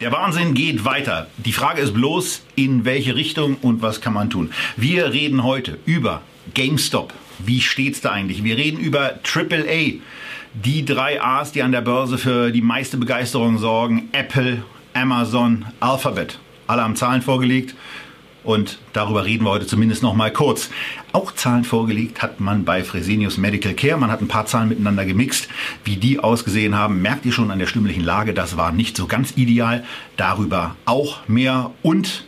Der Wahnsinn geht weiter. Die Frage ist bloß, in welche Richtung und was kann man tun. Wir reden heute über GameStop. Wie steht's da eigentlich? Wir reden über AAA. Die drei A's, die an der Börse für die meiste Begeisterung sorgen. Apple, Amazon, Alphabet. Alle haben Zahlen vorgelegt. Und darüber reden wir heute zumindest noch mal kurz. Auch Zahlen vorgelegt hat man bei Fresenius Medical Care. Man hat ein paar Zahlen miteinander gemixt. Wie die ausgesehen haben, merkt ihr schon an der stimmlichen Lage. Das war nicht so ganz ideal. Darüber auch mehr. Und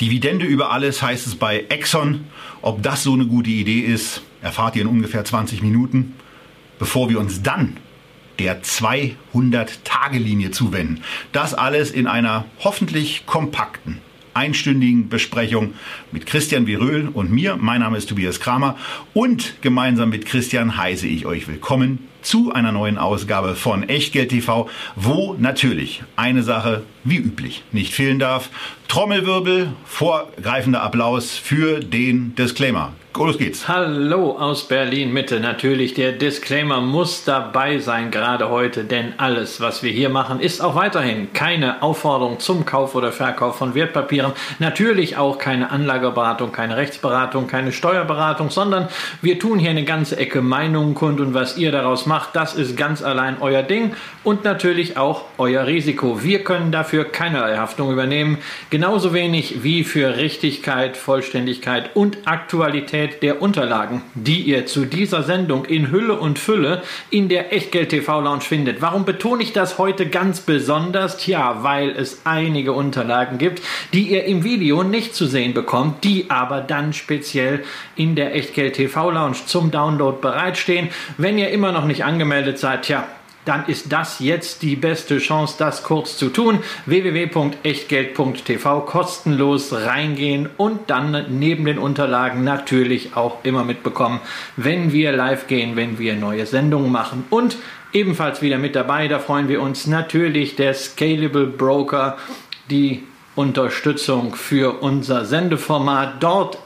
Dividende über alles heißt es bei Exxon. Ob das so eine gute Idee ist, erfahrt ihr in ungefähr 20 Minuten, bevor wir uns dann der 200-Tage-Linie zuwenden. Das alles in einer hoffentlich kompakten, einstündigen Besprechung mit Christian Viröhl und mir. Mein Name ist Tobias Kramer und gemeinsam mit Christian heiße ich euch willkommen zu einer neuen Ausgabe von Echtgeld TV, wo natürlich eine Sache wie üblich nicht fehlen darf. Trommelwirbel, vorgreifender Applaus für den Disclaimer. Los geht's. Hallo aus Berlin Mitte. Natürlich, der Disclaimer muss dabei sein, gerade heute, denn alles, was wir hier machen, ist auch weiterhin keine Aufforderung zum Kauf oder Verkauf von Wertpapieren. Natürlich auch keine Anlageberatung, keine Rechtsberatung, keine Steuerberatung, sondern wir tun hier eine ganze Ecke Meinungen kund und was ihr daraus macht, das ist ganz allein euer Ding und natürlich auch euer Risiko. Wir können dafür keinerlei Haftung übernehmen, genauso wenig wie für Richtigkeit, Vollständigkeit und Aktualität Qualität der Unterlagen, die ihr zu dieser Sendung in Hülle und Fülle in der Echtgeld TV Lounge findet. Warum betone ich das heute ganz besonders? Tja, weil es einige Unterlagen gibt, die ihr im Video nicht zu sehen bekommt, die aber dann speziell in der Echtgeld TV Lounge zum Download bereitstehen. Wenn ihr immer noch nicht angemeldet seid, tja, dann ist das jetzt die beste Chance, das kurz zu tun. www.echtgeld.tv kostenlos reingehen und dann neben den Unterlagen natürlich auch immer mitbekommen, wenn wir live gehen, wenn wir neue Sendungen machen. Und ebenfalls wieder mit dabei, da freuen wir uns natürlich der Scalable Broker, die Unterstützung für unser Sendeformat. Dort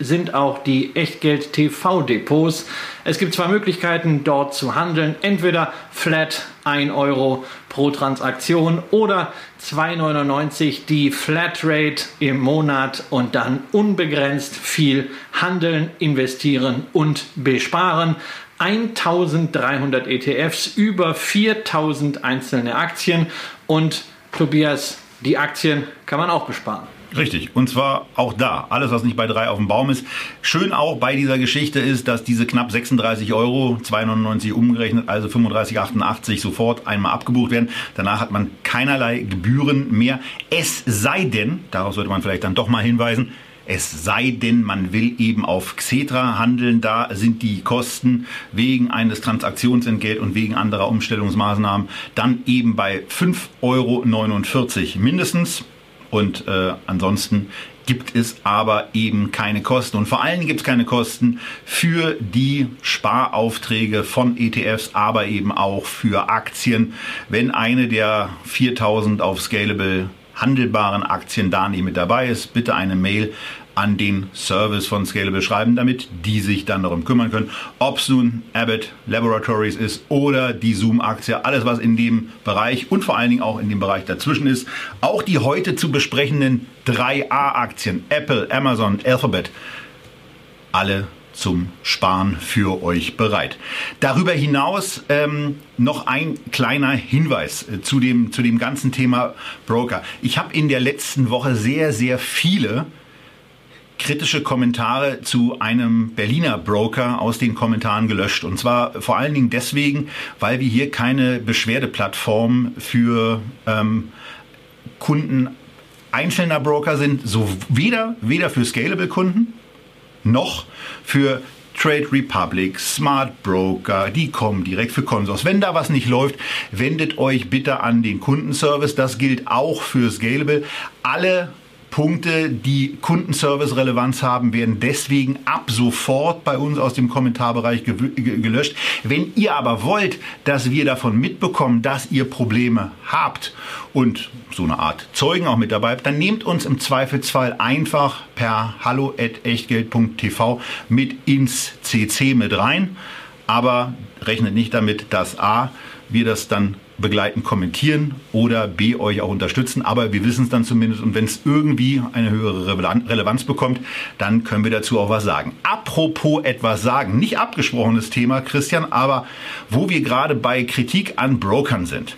sind auch die Echtgeld TV Depots. Es gibt zwei Möglichkeiten dort zu handeln. Entweder flat 1 Euro pro Transaktion oder 2,99 die Flatrate im Monat und dann unbegrenzt viel handeln, investieren und besparen. 1300 ETFs, über 4000 einzelne Aktien und Tobias, die Aktien kann man auch besparen. Richtig. Und zwar auch da. Alles, was nicht bei drei auf dem Baum ist. Schön auch bei dieser Geschichte ist, dass diese knapp 36 Euro, 2,99 umgerechnet, also 35,88 sofort einmal abgebucht werden. Danach hat man keinerlei Gebühren mehr. Es sei denn, darauf sollte man vielleicht dann doch mal hinweisen, es sei denn, man will eben auf Xetra handeln. Da sind die Kosten wegen eines Transaktionsentgelt und wegen anderer Umstellungsmaßnahmen dann eben bei 5,49 Euro mindestens. Und äh, ansonsten gibt es aber eben keine Kosten. Und vor Dingen gibt es keine Kosten für die Sparaufträge von ETFs, aber eben auch für Aktien. Wenn eine der 4000 auf Scalable handelbaren Aktien da nicht mit dabei ist, bitte eine Mail an den Service von Scalable schreiben, damit die sich dann darum kümmern können, ob es nun Abbott Laboratories ist oder die Zoom-Aktie, alles was in dem Bereich und vor allen Dingen auch in dem Bereich dazwischen ist. Auch die heute zu besprechenden 3A-Aktien, Apple, Amazon, Alphabet, alle zum Sparen für euch bereit. Darüber hinaus ähm, noch ein kleiner Hinweis äh, zu, dem, zu dem ganzen Thema Broker. Ich habe in der letzten Woche sehr, sehr viele kritische Kommentare zu einem Berliner Broker aus den Kommentaren gelöscht. Und zwar vor allen Dingen deswegen, weil wir hier keine Beschwerdeplattform für ähm, Kunden einzelner Broker sind, so weder, weder für Scalable-Kunden noch für Trade Republic, Smart Broker, die kommen direkt für Consors. Wenn da was nicht läuft, wendet euch bitte an den Kundenservice. Das gilt auch für Scalable. Alle Punkte, die Kundenservice-Relevanz haben, werden deswegen ab sofort bei uns aus dem Kommentarbereich gelöscht. Wenn ihr aber wollt, dass wir davon mitbekommen, dass ihr Probleme habt und so eine Art Zeugen auch mit dabei, dann nehmt uns im Zweifelsfall einfach per hallo@echtgeld.tv mit ins CC mit rein. Aber rechnet nicht damit, dass A, wir das dann begleiten, kommentieren oder B, euch auch unterstützen. Aber wir wissen es dann zumindest und wenn es irgendwie eine höhere Relevanz bekommt, dann können wir dazu auch was sagen. Apropos etwas sagen, nicht abgesprochenes Thema, Christian, aber wo wir gerade bei Kritik an Brokern sind.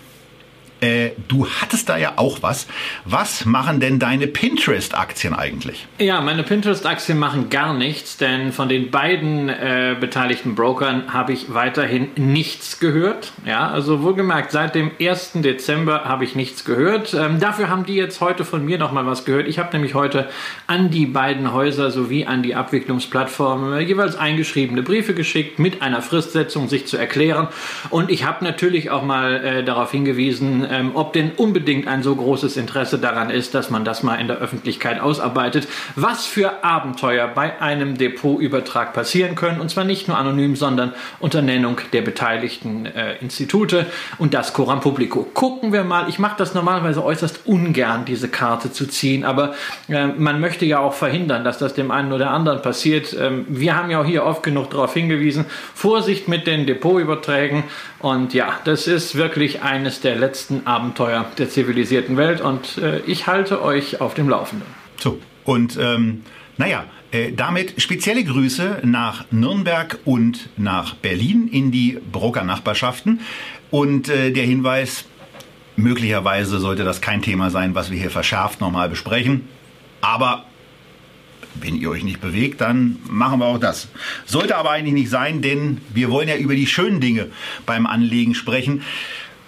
Äh, du hattest da ja auch was. Was machen denn deine Pinterest-Aktien eigentlich? Ja, meine Pinterest-Aktien machen gar nichts, denn von den beiden äh, beteiligten Brokern habe ich weiterhin nichts gehört. Ja, also wohlgemerkt, seit dem 1. Dezember habe ich nichts gehört. Ähm, dafür haben die jetzt heute von mir nochmal was gehört. Ich habe nämlich heute an die beiden Häuser sowie an die Abwicklungsplattformen jeweils eingeschriebene Briefe geschickt mit einer Fristsetzung, sich zu erklären. Und ich habe natürlich auch mal äh, darauf hingewiesen, ähm, ob denn unbedingt ein so großes Interesse daran ist, dass man das mal in der Öffentlichkeit ausarbeitet, was für Abenteuer bei einem Depotübertrag passieren können. Und zwar nicht nur anonym, sondern unter Nennung der beteiligten äh, Institute und das Coram Publico. Gucken wir mal, ich mache das normalerweise äußerst ungern, diese Karte zu ziehen, aber äh, man möchte ja auch verhindern, dass das dem einen oder anderen passiert. Ähm, wir haben ja auch hier oft genug darauf hingewiesen, Vorsicht mit den Depotüberträgen und ja, das ist wirklich eines der letzten Abenteuer der zivilisierten Welt und äh, ich halte euch auf dem Laufenden. So, und ähm, naja, äh, damit spezielle Grüße nach Nürnberg und nach Berlin in die Broker-Nachbarschaften. Und äh, der Hinweis, möglicherweise sollte das kein Thema sein, was wir hier verschärft nochmal besprechen. Aber wenn ihr euch nicht bewegt, dann machen wir auch das. Sollte aber eigentlich nicht sein, denn wir wollen ja über die schönen Dinge beim Anlegen sprechen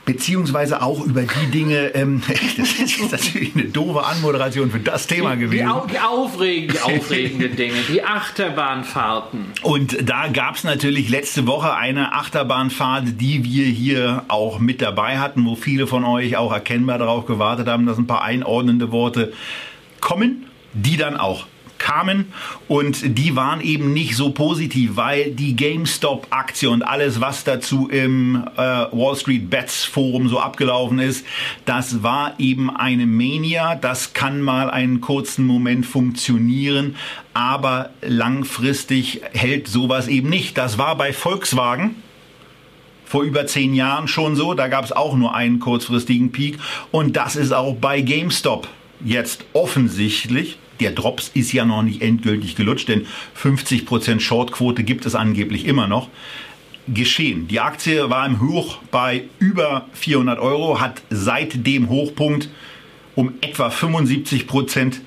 beziehungsweise auch über die Dinge, ähm, das ist natürlich eine doofe Anmoderation für das Thema gewesen. Die, die, aufregende, die aufregenden Dinge, die Achterbahnfahrten. Und da gab es natürlich letzte Woche eine Achterbahnfahrt, die wir hier auch mit dabei hatten, wo viele von euch auch erkennbar darauf gewartet haben, dass ein paar einordnende Worte kommen, die dann auch kamen und die waren eben nicht so positiv, weil die GameStop-Aktie und alles, was dazu im äh, Wall Street Bets Forum so abgelaufen ist, das war eben eine Mania. Das kann mal einen kurzen Moment funktionieren, aber langfristig hält sowas eben nicht. Das war bei Volkswagen vor über zehn Jahren schon so. Da gab es auch nur einen kurzfristigen Peak. Und das ist auch bei GameStop jetzt offensichtlich der Drops ist ja noch nicht endgültig gelutscht, denn 50% Shortquote gibt es angeblich immer noch. Geschehen. Die Aktie war im Hoch bei über 400 Euro, hat seit dem Hochpunkt um etwa 75 Prozent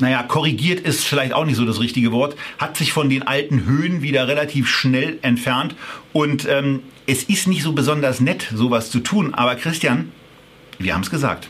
naja, korrigiert ist vielleicht auch nicht so das richtige Wort, hat sich von den alten Höhen wieder relativ schnell entfernt. Und ähm, es ist nicht so besonders nett, sowas zu tun. Aber Christian, wir haben es gesagt.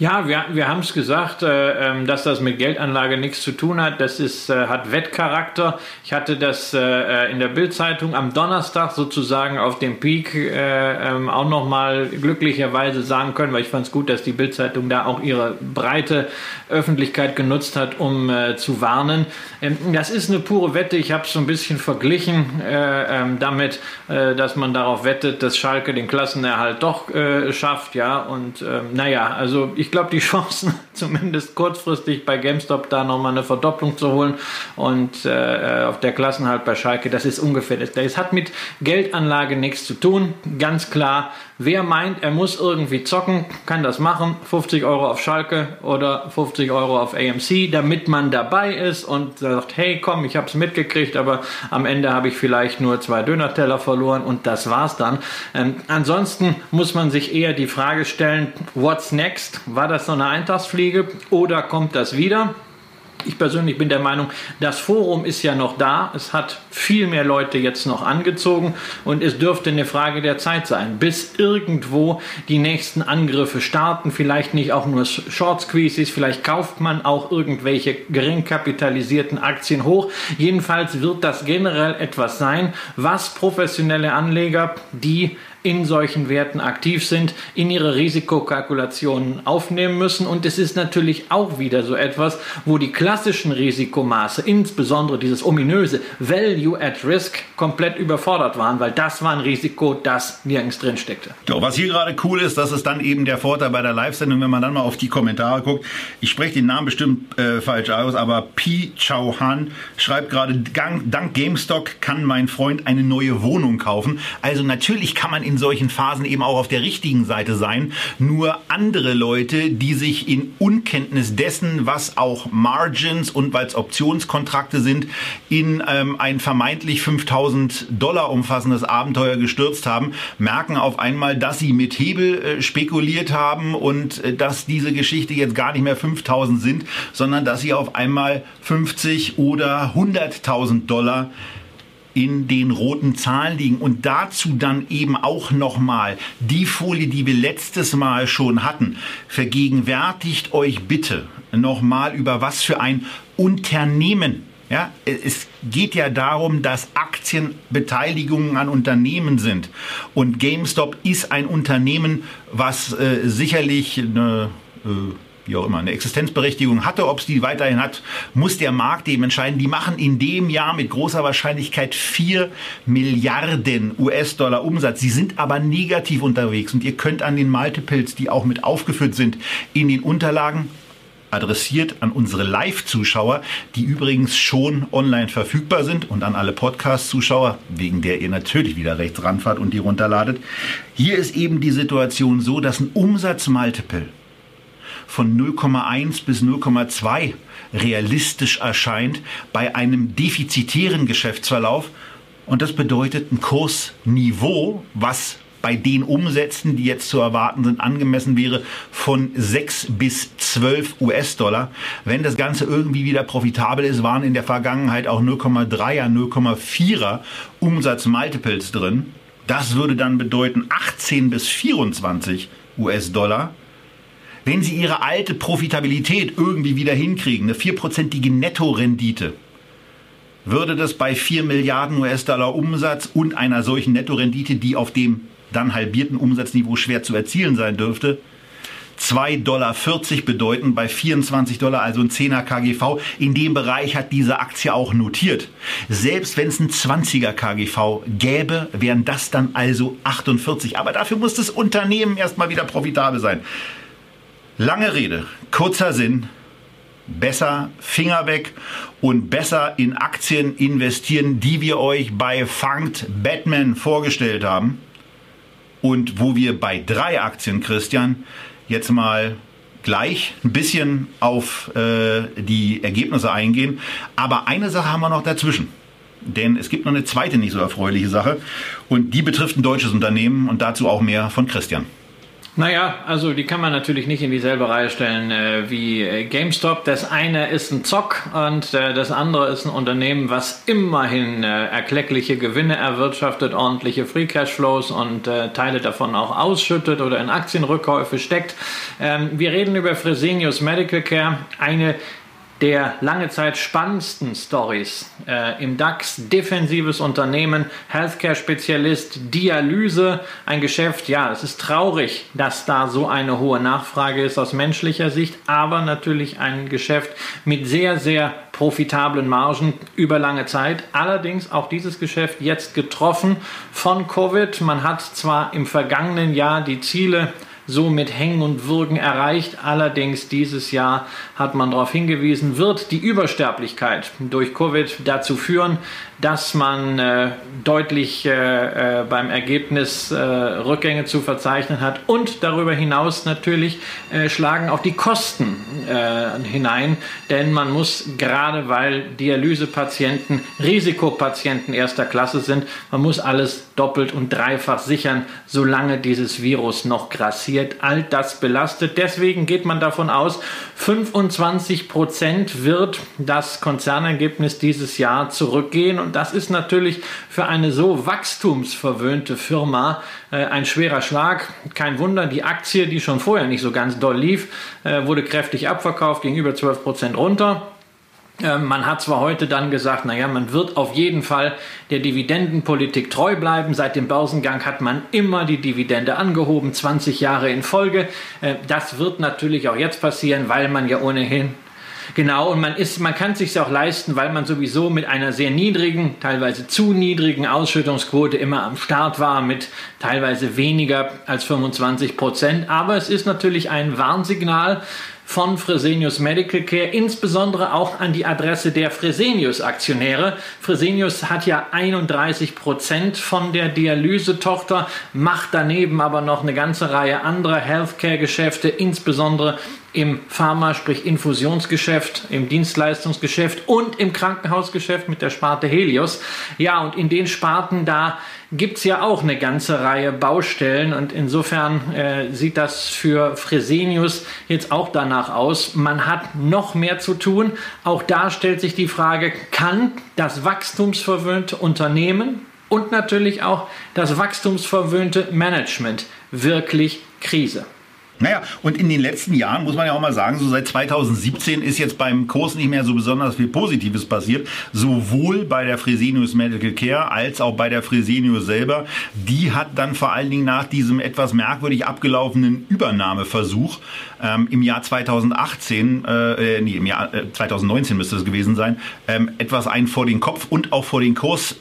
Ja, wir, wir haben es gesagt, äh, ähm, dass das mit Geldanlage nichts zu tun hat. Das ist, äh, hat Wettcharakter. Ich hatte das äh, äh in der Bildzeitung am Donnerstag sozusagen auf dem Peak äh, ähm, auch nochmal glücklicherweise sagen können, weil ich fand es gut, dass die Bildzeitung da auch ihre breite Öffentlichkeit genutzt hat, um äh, zu warnen. Ähm, das ist eine pure Wette. Ich habe es so ein bisschen verglichen ähm, damit, dass man darauf wettet, dass Schalke den Klassenerhalt doch schafft. Ja, und naja, also ich ich glaube, die Chancen, zumindest kurzfristig bei GameStop da nochmal eine Verdopplung zu holen und äh, auf der Klassenhalt bei Schalke, das ist ungefähr das. Es hat mit Geldanlage nichts zu tun, ganz klar. Wer meint, er muss irgendwie zocken, kann das machen. 50 Euro auf Schalke oder 50 Euro auf AMC, damit man dabei ist und sagt, hey, komm, ich habe es mitgekriegt, aber am Ende habe ich vielleicht nur zwei Dönerteller verloren und das war's dann. Ähm, ansonsten muss man sich eher die Frage stellen, what's next? War das so eine Eintagsfliege oder kommt das wieder? Ich persönlich bin der Meinung, das Forum ist ja noch da. Es hat viel mehr Leute jetzt noch angezogen und es dürfte eine Frage der Zeit sein, bis irgendwo die nächsten Angriffe starten. Vielleicht nicht auch nur Short Squeezes, vielleicht kauft man auch irgendwelche gering kapitalisierten Aktien hoch. Jedenfalls wird das generell etwas sein, was professionelle Anleger, die in solchen Werten aktiv sind, in ihre Risikokalkulationen aufnehmen müssen. Und es ist natürlich auch wieder so etwas, wo die klassischen Risikomaße, insbesondere dieses ominöse Value at Risk, komplett überfordert waren, weil das war ein Risiko, das nirgends drin steckte. So, was hier gerade cool ist, das ist dann eben der Vorteil bei der Live-Sendung, wenn man dann mal auf die Kommentare guckt. Ich spreche den Namen bestimmt äh, falsch aus, aber Pi Chao Han schreibt gerade, dank GameStop kann mein Freund eine neue Wohnung kaufen. Also natürlich kann man in solchen Phasen eben auch auf der richtigen Seite sein. Nur andere Leute, die sich in Unkenntnis dessen, was auch Margins und weil es Optionskontrakte sind, in ähm, ein vermeintlich 5000 Dollar umfassendes Abenteuer gestürzt haben, merken auf einmal, dass sie mit Hebel äh, spekuliert haben und äh, dass diese Geschichte jetzt gar nicht mehr 5000 sind, sondern dass sie auf einmal 50 oder 100.000 Dollar in den roten Zahlen liegen und dazu dann eben auch nochmal die Folie, die wir letztes Mal schon hatten. Vergegenwärtigt euch bitte nochmal über was für ein Unternehmen ja, es geht ja darum, dass Aktienbeteiligungen an Unternehmen sind. Und GameStop ist ein Unternehmen, was äh, sicherlich eine äh, wie auch immer, eine Existenzberechtigung hatte, ob es die weiterhin hat, muss der Markt eben entscheiden. Die machen in dem Jahr mit großer Wahrscheinlichkeit 4 Milliarden US-Dollar Umsatz. Sie sind aber negativ unterwegs und ihr könnt an den Multiples, die auch mit aufgeführt sind, in den Unterlagen adressiert an unsere Live-Zuschauer, die übrigens schon online verfügbar sind und an alle Podcast-Zuschauer, wegen der ihr natürlich wieder rechts ranfahrt und die runterladet. Hier ist eben die Situation so, dass ein Umsatzmultiple von 0,1 bis 0,2 realistisch erscheint bei einem defizitären Geschäftsverlauf. Und das bedeutet ein Kursniveau, was bei den Umsätzen, die jetzt zu erwarten sind, angemessen wäre von 6 bis 12 US-Dollar. Wenn das Ganze irgendwie wieder profitabel ist, waren in der Vergangenheit auch 0,3er, 0,4er Umsatzmultiples drin. Das würde dann bedeuten 18 bis 24 US-Dollar. Wenn Sie Ihre alte Profitabilität irgendwie wieder hinkriegen, eine vierprozentige Nettorendite, würde das bei 4 Milliarden US-Dollar Umsatz und einer solchen Nettorendite, die auf dem dann halbierten Umsatzniveau schwer zu erzielen sein dürfte, 2,40 Dollar bedeuten bei 24 Dollar, also ein 10er KGV. In dem Bereich hat diese Aktie auch notiert. Selbst wenn es ein 20er KGV gäbe, wären das dann also 48. Aber dafür muss das Unternehmen erstmal wieder profitabel sein. Lange Rede, kurzer Sinn. Besser Finger weg und besser in Aktien investieren, die wir euch bei Funked Batman vorgestellt haben. Und wo wir bei drei Aktien, Christian, jetzt mal gleich ein bisschen auf äh, die Ergebnisse eingehen. Aber eine Sache haben wir noch dazwischen. Denn es gibt noch eine zweite nicht so erfreuliche Sache. Und die betrifft ein deutsches Unternehmen und dazu auch mehr von Christian. Naja, also die kann man natürlich nicht in dieselbe Reihe stellen äh, wie äh, GameStop. Das eine ist ein Zock und äh, das andere ist ein Unternehmen, was immerhin äh, erkleckliche Gewinne erwirtschaftet, ordentliche Free Cashflows und äh, Teile davon auch ausschüttet oder in Aktienrückkäufe steckt. Ähm, wir reden über Fresenius Medical Care, eine der lange Zeit spannendsten Stories äh, im DAX. Defensives Unternehmen, Healthcare-Spezialist, Dialyse, ein Geschäft. Ja, es ist traurig, dass da so eine hohe Nachfrage ist aus menschlicher Sicht, aber natürlich ein Geschäft mit sehr, sehr profitablen Margen über lange Zeit. Allerdings auch dieses Geschäft jetzt getroffen von Covid. Man hat zwar im vergangenen Jahr die Ziele so mit Hängen und Würgen erreicht. Allerdings dieses Jahr hat man darauf hingewiesen, wird die Übersterblichkeit durch Covid dazu führen, dass man äh, deutlich äh, äh, beim Ergebnis äh, Rückgänge zu verzeichnen hat und darüber hinaus natürlich äh, schlagen auch die Kosten äh, hinein, denn man muss gerade weil Dialysepatienten Risikopatienten erster Klasse sind, man muss alles doppelt und dreifach sichern, solange dieses Virus noch grassiert. All das belastet. Deswegen geht man davon aus, 25 Prozent wird das Konzernergebnis dieses Jahr zurückgehen und das ist natürlich für eine so wachstumsverwöhnte Firma äh, ein schwerer Schlag. Kein Wunder, die Aktie, die schon vorher nicht so ganz doll lief, äh, wurde kräftig abverkauft, ging über 12 Prozent runter. Ähm, man hat zwar heute dann gesagt, naja, man wird auf jeden Fall der Dividendenpolitik treu bleiben. Seit dem Börsengang hat man immer die Dividende angehoben, 20 Jahre in Folge. Äh, das wird natürlich auch jetzt passieren, weil man ja ohnehin Genau, und man ist, man kann es sich auch leisten, weil man sowieso mit einer sehr niedrigen, teilweise zu niedrigen Ausschüttungsquote immer am Start war, mit teilweise weniger als 25 Prozent. Aber es ist natürlich ein Warnsignal von Fresenius Medical Care, insbesondere auch an die Adresse der Fresenius-Aktionäre. Fresenius hat ja 31 Prozent von der Dialysetochter, macht daneben aber noch eine ganze Reihe anderer Healthcare-Geschäfte, insbesondere im Pharma, sprich Infusionsgeschäft, im Dienstleistungsgeschäft und im Krankenhausgeschäft mit der Sparte Helios. Ja, und in den Sparten da gibt es ja auch eine ganze Reihe Baustellen und insofern äh, sieht das für Fresenius jetzt auch danach aus. Man hat noch mehr zu tun. Auch da stellt sich die Frage, kann das wachstumsverwöhnte Unternehmen und natürlich auch das wachstumsverwöhnte Management wirklich Krise? Naja, und in den letzten Jahren muss man ja auch mal sagen, so seit 2017 ist jetzt beim Kurs nicht mehr so besonders viel Positives passiert. Sowohl bei der Fresenius Medical Care als auch bei der Fresenius selber. Die hat dann vor allen Dingen nach diesem etwas merkwürdig abgelaufenen Übernahmeversuch ähm, im Jahr 2018, äh, nee, im Jahr äh, 2019 müsste es gewesen sein, ähm, etwas ein vor den Kopf und auch vor den Kurs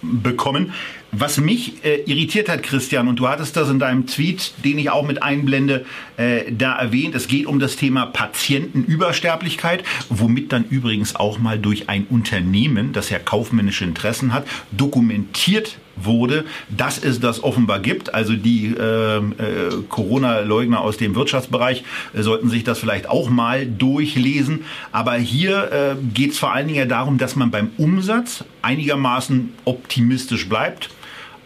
bekommen. Was mich äh, irritiert hat, Christian, und du hattest das in deinem Tweet, den ich auch mit einblende, äh, da erwähnt, es geht um das Thema Patientenübersterblichkeit, womit dann übrigens auch mal durch ein Unternehmen, das ja kaufmännische Interessen hat, dokumentiert wurde, dass es das offenbar gibt. Also die äh, äh, Corona-Leugner aus dem Wirtschaftsbereich äh, sollten sich das vielleicht auch mal durchlesen. Aber hier äh, geht es vor allen Dingen ja darum, dass man beim Umsatz einigermaßen optimistisch bleibt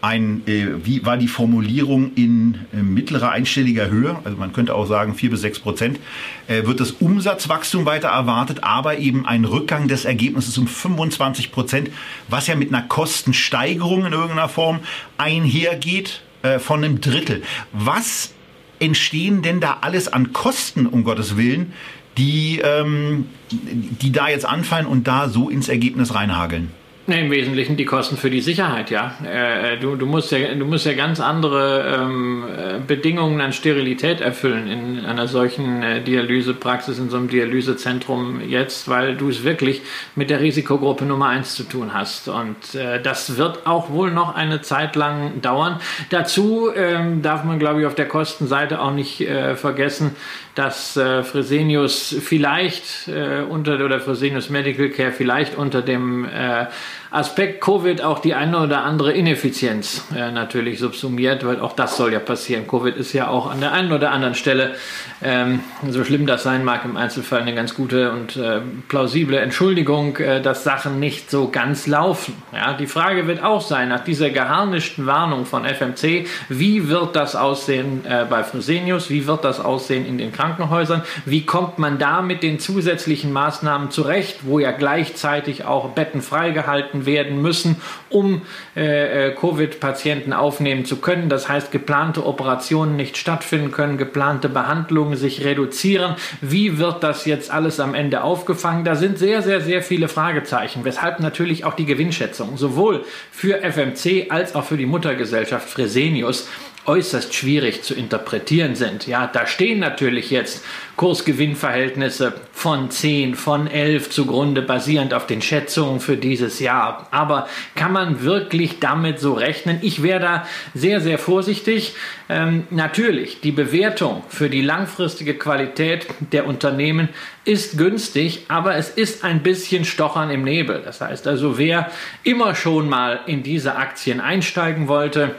ein, äh, wie war die Formulierung in äh, mittlerer einstelliger Höhe, also man könnte auch sagen vier bis sechs Prozent, äh, wird das Umsatzwachstum weiter erwartet, aber eben ein Rückgang des Ergebnisses um 25 Prozent, was ja mit einer Kostensteigerung in irgendeiner Form einhergeht äh, von einem Drittel. Was entstehen denn da alles an Kosten, um Gottes Willen, die, ähm, die da jetzt anfallen und da so ins Ergebnis reinhageln? Nee, Im Wesentlichen die Kosten für die Sicherheit, ja. Äh, du, du, musst ja du musst ja ganz andere ähm, äh, Bedingungen an Sterilität erfüllen in einer solchen äh, Dialysepraxis, in so einem Dialysezentrum jetzt, weil du es wirklich mit der Risikogruppe Nummer eins zu tun hast. Und äh, das wird auch wohl noch eine Zeit lang dauern. Dazu ähm, darf man, glaube ich, auf der Kostenseite auch nicht äh, vergessen, dass äh, Fresenius vielleicht äh, unter oder Fresenius Medical Care vielleicht unter dem äh, Aspekt Covid auch die eine oder andere Ineffizienz äh, natürlich subsumiert, weil auch das soll ja passieren. Covid ist ja auch an der einen oder anderen Stelle, ähm, so schlimm das sein mag, im Einzelfall eine ganz gute und äh, plausible Entschuldigung, äh, dass Sachen nicht so ganz laufen. Ja, die Frage wird auch sein, nach dieser geharnischten Warnung von FMC, wie wird das aussehen äh, bei Fresenius, wie wird das aussehen in den Krankenhäusern, wie kommt man da mit den zusätzlichen Maßnahmen zurecht, wo ja gleichzeitig auch Betten freigehalten gehalten werden müssen, um äh, äh, Covid-Patienten aufnehmen zu können. Das heißt, geplante Operationen nicht stattfinden können, geplante Behandlungen sich reduzieren. Wie wird das jetzt alles am Ende aufgefangen? Da sind sehr, sehr, sehr viele Fragezeichen, weshalb natürlich auch die Gewinnschätzung sowohl für FMC als auch für die Muttergesellschaft Fresenius äußerst schwierig zu interpretieren sind. Ja, da stehen natürlich jetzt Kursgewinnverhältnisse von 10, von 11 zugrunde, basierend auf den Schätzungen für dieses Jahr. Aber kann man wirklich damit so rechnen? Ich wäre da sehr, sehr vorsichtig. Ähm, natürlich, die Bewertung für die langfristige Qualität der Unternehmen ist günstig, aber es ist ein bisschen Stochern im Nebel. Das heißt also, wer immer schon mal in diese Aktien einsteigen wollte,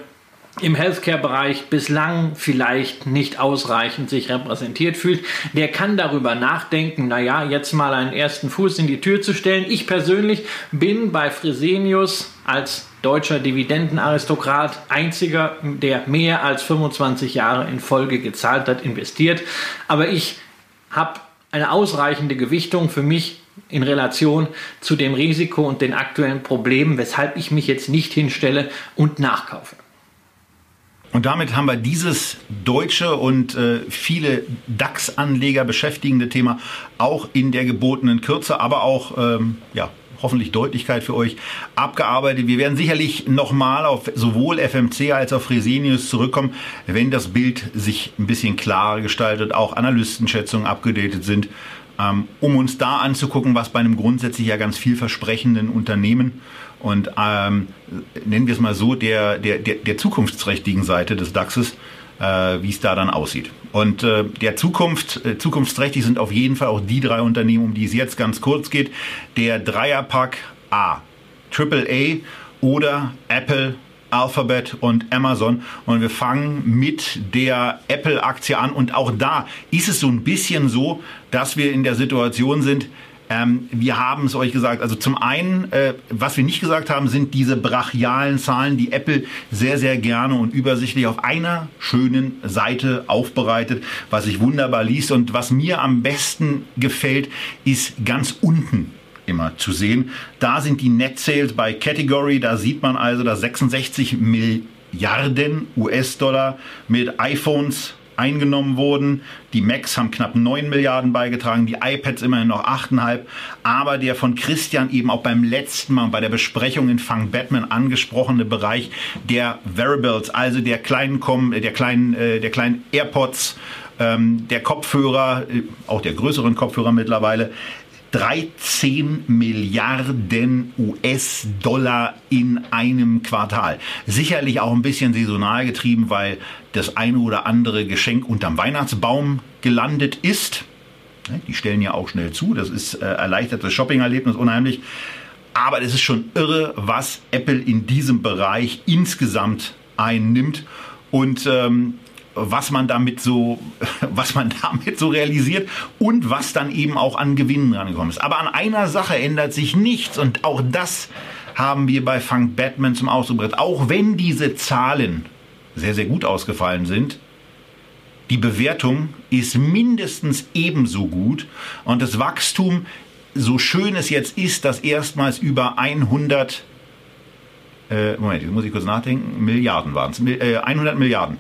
im Healthcare-Bereich bislang vielleicht nicht ausreichend sich repräsentiert fühlt, der kann darüber nachdenken, naja, jetzt mal einen ersten Fuß in die Tür zu stellen. Ich persönlich bin bei Fresenius als deutscher Dividendenaristokrat einziger, der mehr als 25 Jahre in Folge gezahlt hat, investiert. Aber ich habe eine ausreichende Gewichtung für mich in Relation zu dem Risiko und den aktuellen Problemen, weshalb ich mich jetzt nicht hinstelle und nachkaufe. Und damit haben wir dieses deutsche und äh, viele DAX-Anleger beschäftigende Thema auch in der gebotenen Kürze, aber auch ähm, ja, hoffentlich Deutlichkeit für euch abgearbeitet. Wir werden sicherlich nochmal auf sowohl FMC als auch Fresenius zurückkommen, wenn das Bild sich ein bisschen klarer gestaltet, auch Analystenschätzungen abgedatet sind, ähm, um uns da anzugucken, was bei einem grundsätzlich ja ganz vielversprechenden Unternehmen und ähm, nennen wir es mal so, der, der, der, der zukunftsträchtigen Seite des DAXes, äh, wie es da dann aussieht. Und äh, der Zukunft, äh, zukunftsträchtig sind auf jeden Fall auch die drei Unternehmen, um die es jetzt ganz kurz geht. Der Dreierpack A, AAA oder Apple, Alphabet und Amazon. Und wir fangen mit der Apple-Aktie an. Und auch da ist es so ein bisschen so, dass wir in der Situation sind, ähm, wir haben es euch gesagt. Also zum einen, äh, was wir nicht gesagt haben, sind diese brachialen Zahlen, die Apple sehr, sehr gerne und übersichtlich auf einer schönen Seite aufbereitet, was sich wunderbar liest. Und was mir am besten gefällt, ist ganz unten immer zu sehen. Da sind die Net Sales bei Category. Da sieht man also, dass 66 Milliarden US-Dollar mit iPhones eingenommen wurden. Die Macs haben knapp 9 Milliarden beigetragen, die iPads immerhin noch 8,5. Aber der von Christian eben auch beim letzten Mal bei der Besprechung in Fang Batman angesprochene Bereich der Variables, also der kleinen, der kleinen, äh, der kleinen AirPods, ähm, der Kopfhörer, äh, auch der größeren Kopfhörer mittlerweile, 13 Milliarden US-Dollar in einem Quartal. Sicherlich auch ein bisschen saisonal getrieben, weil das eine oder andere Geschenk unterm Weihnachtsbaum gelandet ist. Ne, die stellen ja auch schnell zu. Das ist äh, erleichtertes Shopping-Erlebnis unheimlich. Aber es ist schon irre, was Apple in diesem Bereich insgesamt einnimmt. Und ähm, was man damit so, was man damit so realisiert und was dann eben auch an Gewinnen rangekommen ist. Aber an einer Sache ändert sich nichts und auch das haben wir bei Funk Batman zum Ausdruck gebracht. Auch wenn diese Zahlen sehr, sehr gut ausgefallen sind, die Bewertung ist mindestens ebenso gut und das Wachstum, so schön es jetzt ist, dass erstmals über 100 äh, Moment, muss ich kurz nachdenken, Milliarden waren es, äh, 100 Milliarden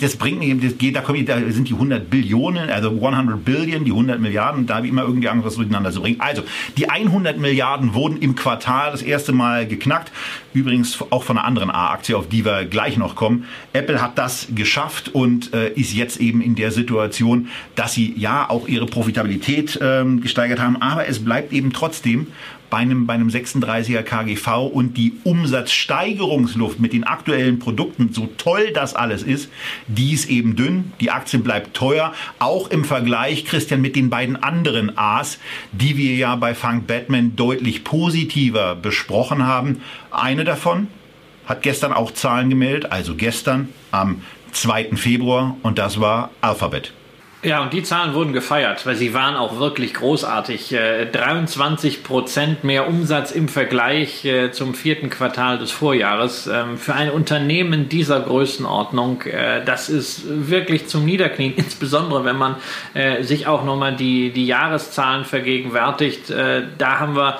das bringt nicht, das geht, da, kommen, da sind die 100 Billionen, also 100 Billion, die 100 Milliarden, da habe ich immer irgendwie Angst, was durcheinander zu bringen. Also, die 100 Milliarden wurden im Quartal das erste Mal geknackt. Übrigens auch von einer anderen A-Aktie, auf die wir gleich noch kommen. Apple hat das geschafft und äh, ist jetzt eben in der Situation, dass sie ja auch ihre Profitabilität ähm, gesteigert haben, aber es bleibt eben trotzdem bei einem, bei einem 36er KGV und die Umsatzsteigerungsluft mit den aktuellen Produkten, so toll das alles ist, die ist eben dünn. Die Aktie bleibt teuer. Auch im Vergleich, Christian, mit den beiden anderen A's, die wir ja bei Funk Batman deutlich positiver besprochen haben. Eine davon hat gestern auch Zahlen gemeldet, also gestern am 2. Februar und das war Alphabet. Ja, und die Zahlen wurden gefeiert, weil sie waren auch wirklich großartig. 23 äh, Prozent mehr Umsatz im Vergleich äh, zum vierten Quartal des Vorjahres. Ähm, für ein Unternehmen dieser Größenordnung, äh, das ist wirklich zum Niederknien, insbesondere wenn man sich auch nochmal die, die Jahreszahlen vergegenwärtigt. Da haben wir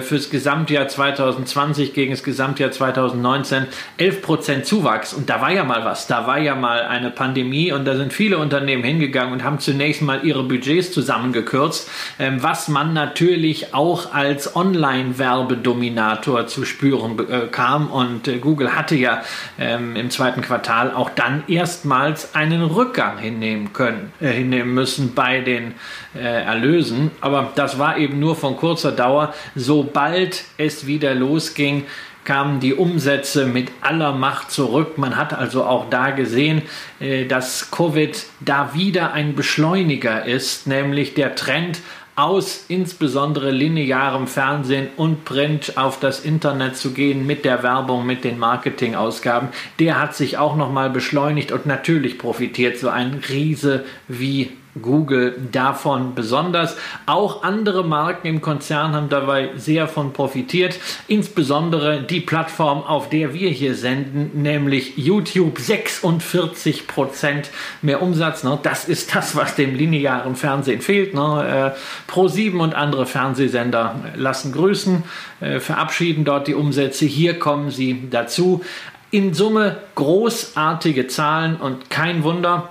fürs Gesamtjahr 2020 gegen das Gesamtjahr 2019 11 Prozent Zuwachs. Und da war ja mal was, da war ja mal eine Pandemie und da sind viele Unternehmen hingegangen gegangen und haben zunächst mal ihre Budgets zusammengekürzt, ähm, was man natürlich auch als Online-Werbedominator zu spüren bekam. Äh, und äh, Google hatte ja ähm, im zweiten Quartal auch dann erstmals einen Rückgang hinnehmen können, äh, hinnehmen müssen bei den Erlösen. Aber das war eben nur von kurzer Dauer. Sobald es wieder losging, kamen die Umsätze mit aller Macht zurück. Man hat also auch da gesehen, äh, dass Covid da wieder ein Beschleuniger ist, nämlich der Trend aus insbesondere linearem Fernsehen und Print auf das Internet zu gehen mit der Werbung, mit den Marketingausgaben, der hat sich auch nochmal beschleunigt und natürlich profitiert so ein Riese wie Google davon besonders. Auch andere Marken im Konzern haben dabei sehr von profitiert. Insbesondere die Plattform, auf der wir hier senden, nämlich YouTube 46 Prozent mehr Umsatz. Ne? Das ist das, was dem linearen Fernsehen fehlt. Ne? Äh, Pro7 und andere Fernsehsender lassen grüßen, äh, verabschieden dort die Umsätze. Hier kommen sie dazu. In Summe großartige Zahlen und kein Wunder,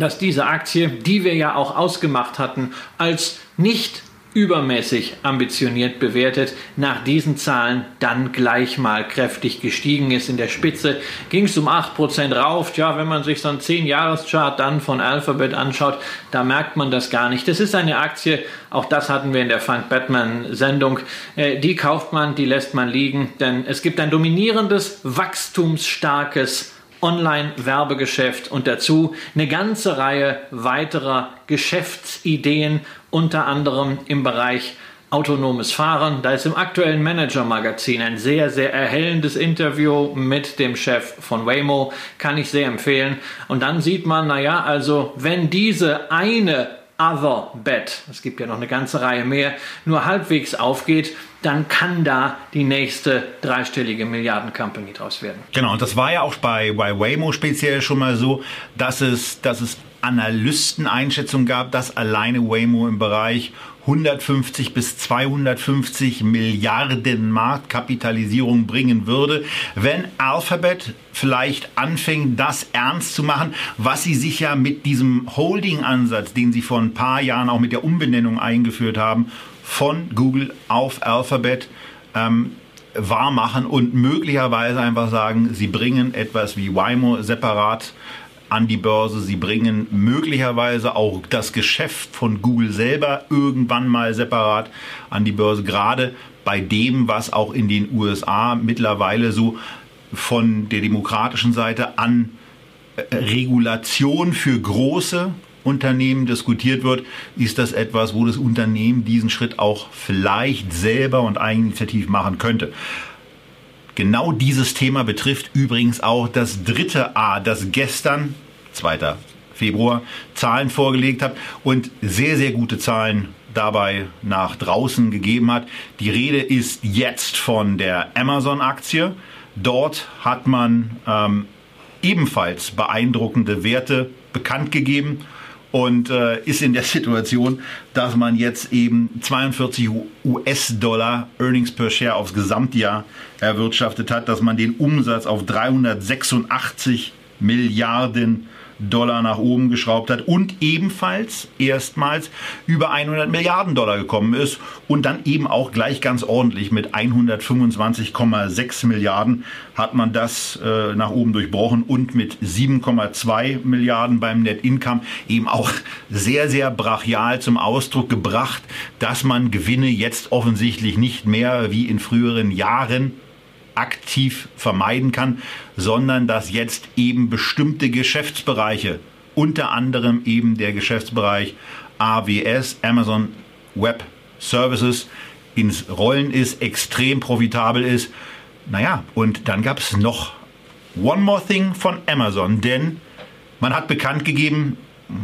dass diese Aktie, die wir ja auch ausgemacht hatten, als nicht übermäßig ambitioniert bewertet, nach diesen Zahlen dann gleich mal kräftig gestiegen ist. In der Spitze ging es um 8% rauf. Ja, wenn man sich so einen 10-Jahres-Chart dann von Alphabet anschaut, da merkt man das gar nicht. Das ist eine Aktie, auch das hatten wir in der Funk Batman-Sendung, äh, die kauft man, die lässt man liegen, denn es gibt ein dominierendes, wachstumsstarkes Online-Werbegeschäft und dazu eine ganze Reihe weiterer Geschäftsideen, unter anderem im Bereich autonomes Fahren. Da ist im aktuellen Manager-Magazin ein sehr, sehr erhellendes Interview mit dem Chef von Waymo, kann ich sehr empfehlen. Und dann sieht man, naja, also wenn diese eine Other Bet, es gibt ja noch eine ganze Reihe mehr, nur halbwegs aufgeht, dann kann da die nächste dreistellige Milliarden-Company draus werden. Genau, und das war ja auch bei, Waymo speziell schon mal so, dass es, dass es Analysteneinschätzungen gab, dass alleine Waymo im Bereich 150 bis 250 Milliarden Marktkapitalisierung bringen würde, wenn Alphabet vielleicht anfängt, das ernst zu machen, was sie sich ja mit diesem Holding-Ansatz, den sie vor ein paar Jahren auch mit der Umbenennung eingeführt haben, von Google auf Alphabet ähm, wahr und möglicherweise einfach sagen, sie bringen etwas wie Waymo separat an die Börse. Sie bringen möglicherweise auch das Geschäft von Google selber irgendwann mal separat an die Börse, gerade bei dem, was auch in den USA mittlerweile so von der demokratischen Seite an äh, Regulation für große Unternehmen diskutiert wird, ist das etwas, wo das Unternehmen diesen Schritt auch vielleicht selber und eigeninitiativ machen könnte. Genau dieses Thema betrifft übrigens auch das dritte A, das gestern, 2. Februar, Zahlen vorgelegt hat und sehr, sehr gute Zahlen dabei nach draußen gegeben hat. Die Rede ist jetzt von der Amazon-Aktie. Dort hat man ähm, ebenfalls beeindruckende Werte bekannt gegeben und äh, ist in der Situation, dass man jetzt eben 42 US-Dollar Earnings per Share aufs Gesamtjahr erwirtschaftet hat, dass man den Umsatz auf 386 Milliarden Dollar nach oben geschraubt hat und ebenfalls erstmals über 100 Milliarden Dollar gekommen ist und dann eben auch gleich ganz ordentlich mit 125,6 Milliarden hat man das äh, nach oben durchbrochen und mit 7,2 Milliarden beim Net Income eben auch sehr, sehr brachial zum Ausdruck gebracht, dass man Gewinne jetzt offensichtlich nicht mehr wie in früheren Jahren aktiv vermeiden kann, sondern dass jetzt eben bestimmte Geschäftsbereiche, unter anderem eben der Geschäftsbereich AWS, Amazon Web Services, ins Rollen ist, extrem profitabel ist. Naja, und dann gab es noch One More Thing von Amazon, denn man hat bekannt gegeben,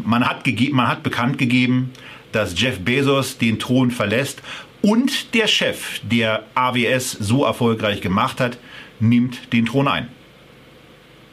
man hat, gege man hat bekannt gegeben, dass Jeff Bezos den Thron verlässt und der Chef, der AWS so erfolgreich gemacht hat, nimmt den Thron ein.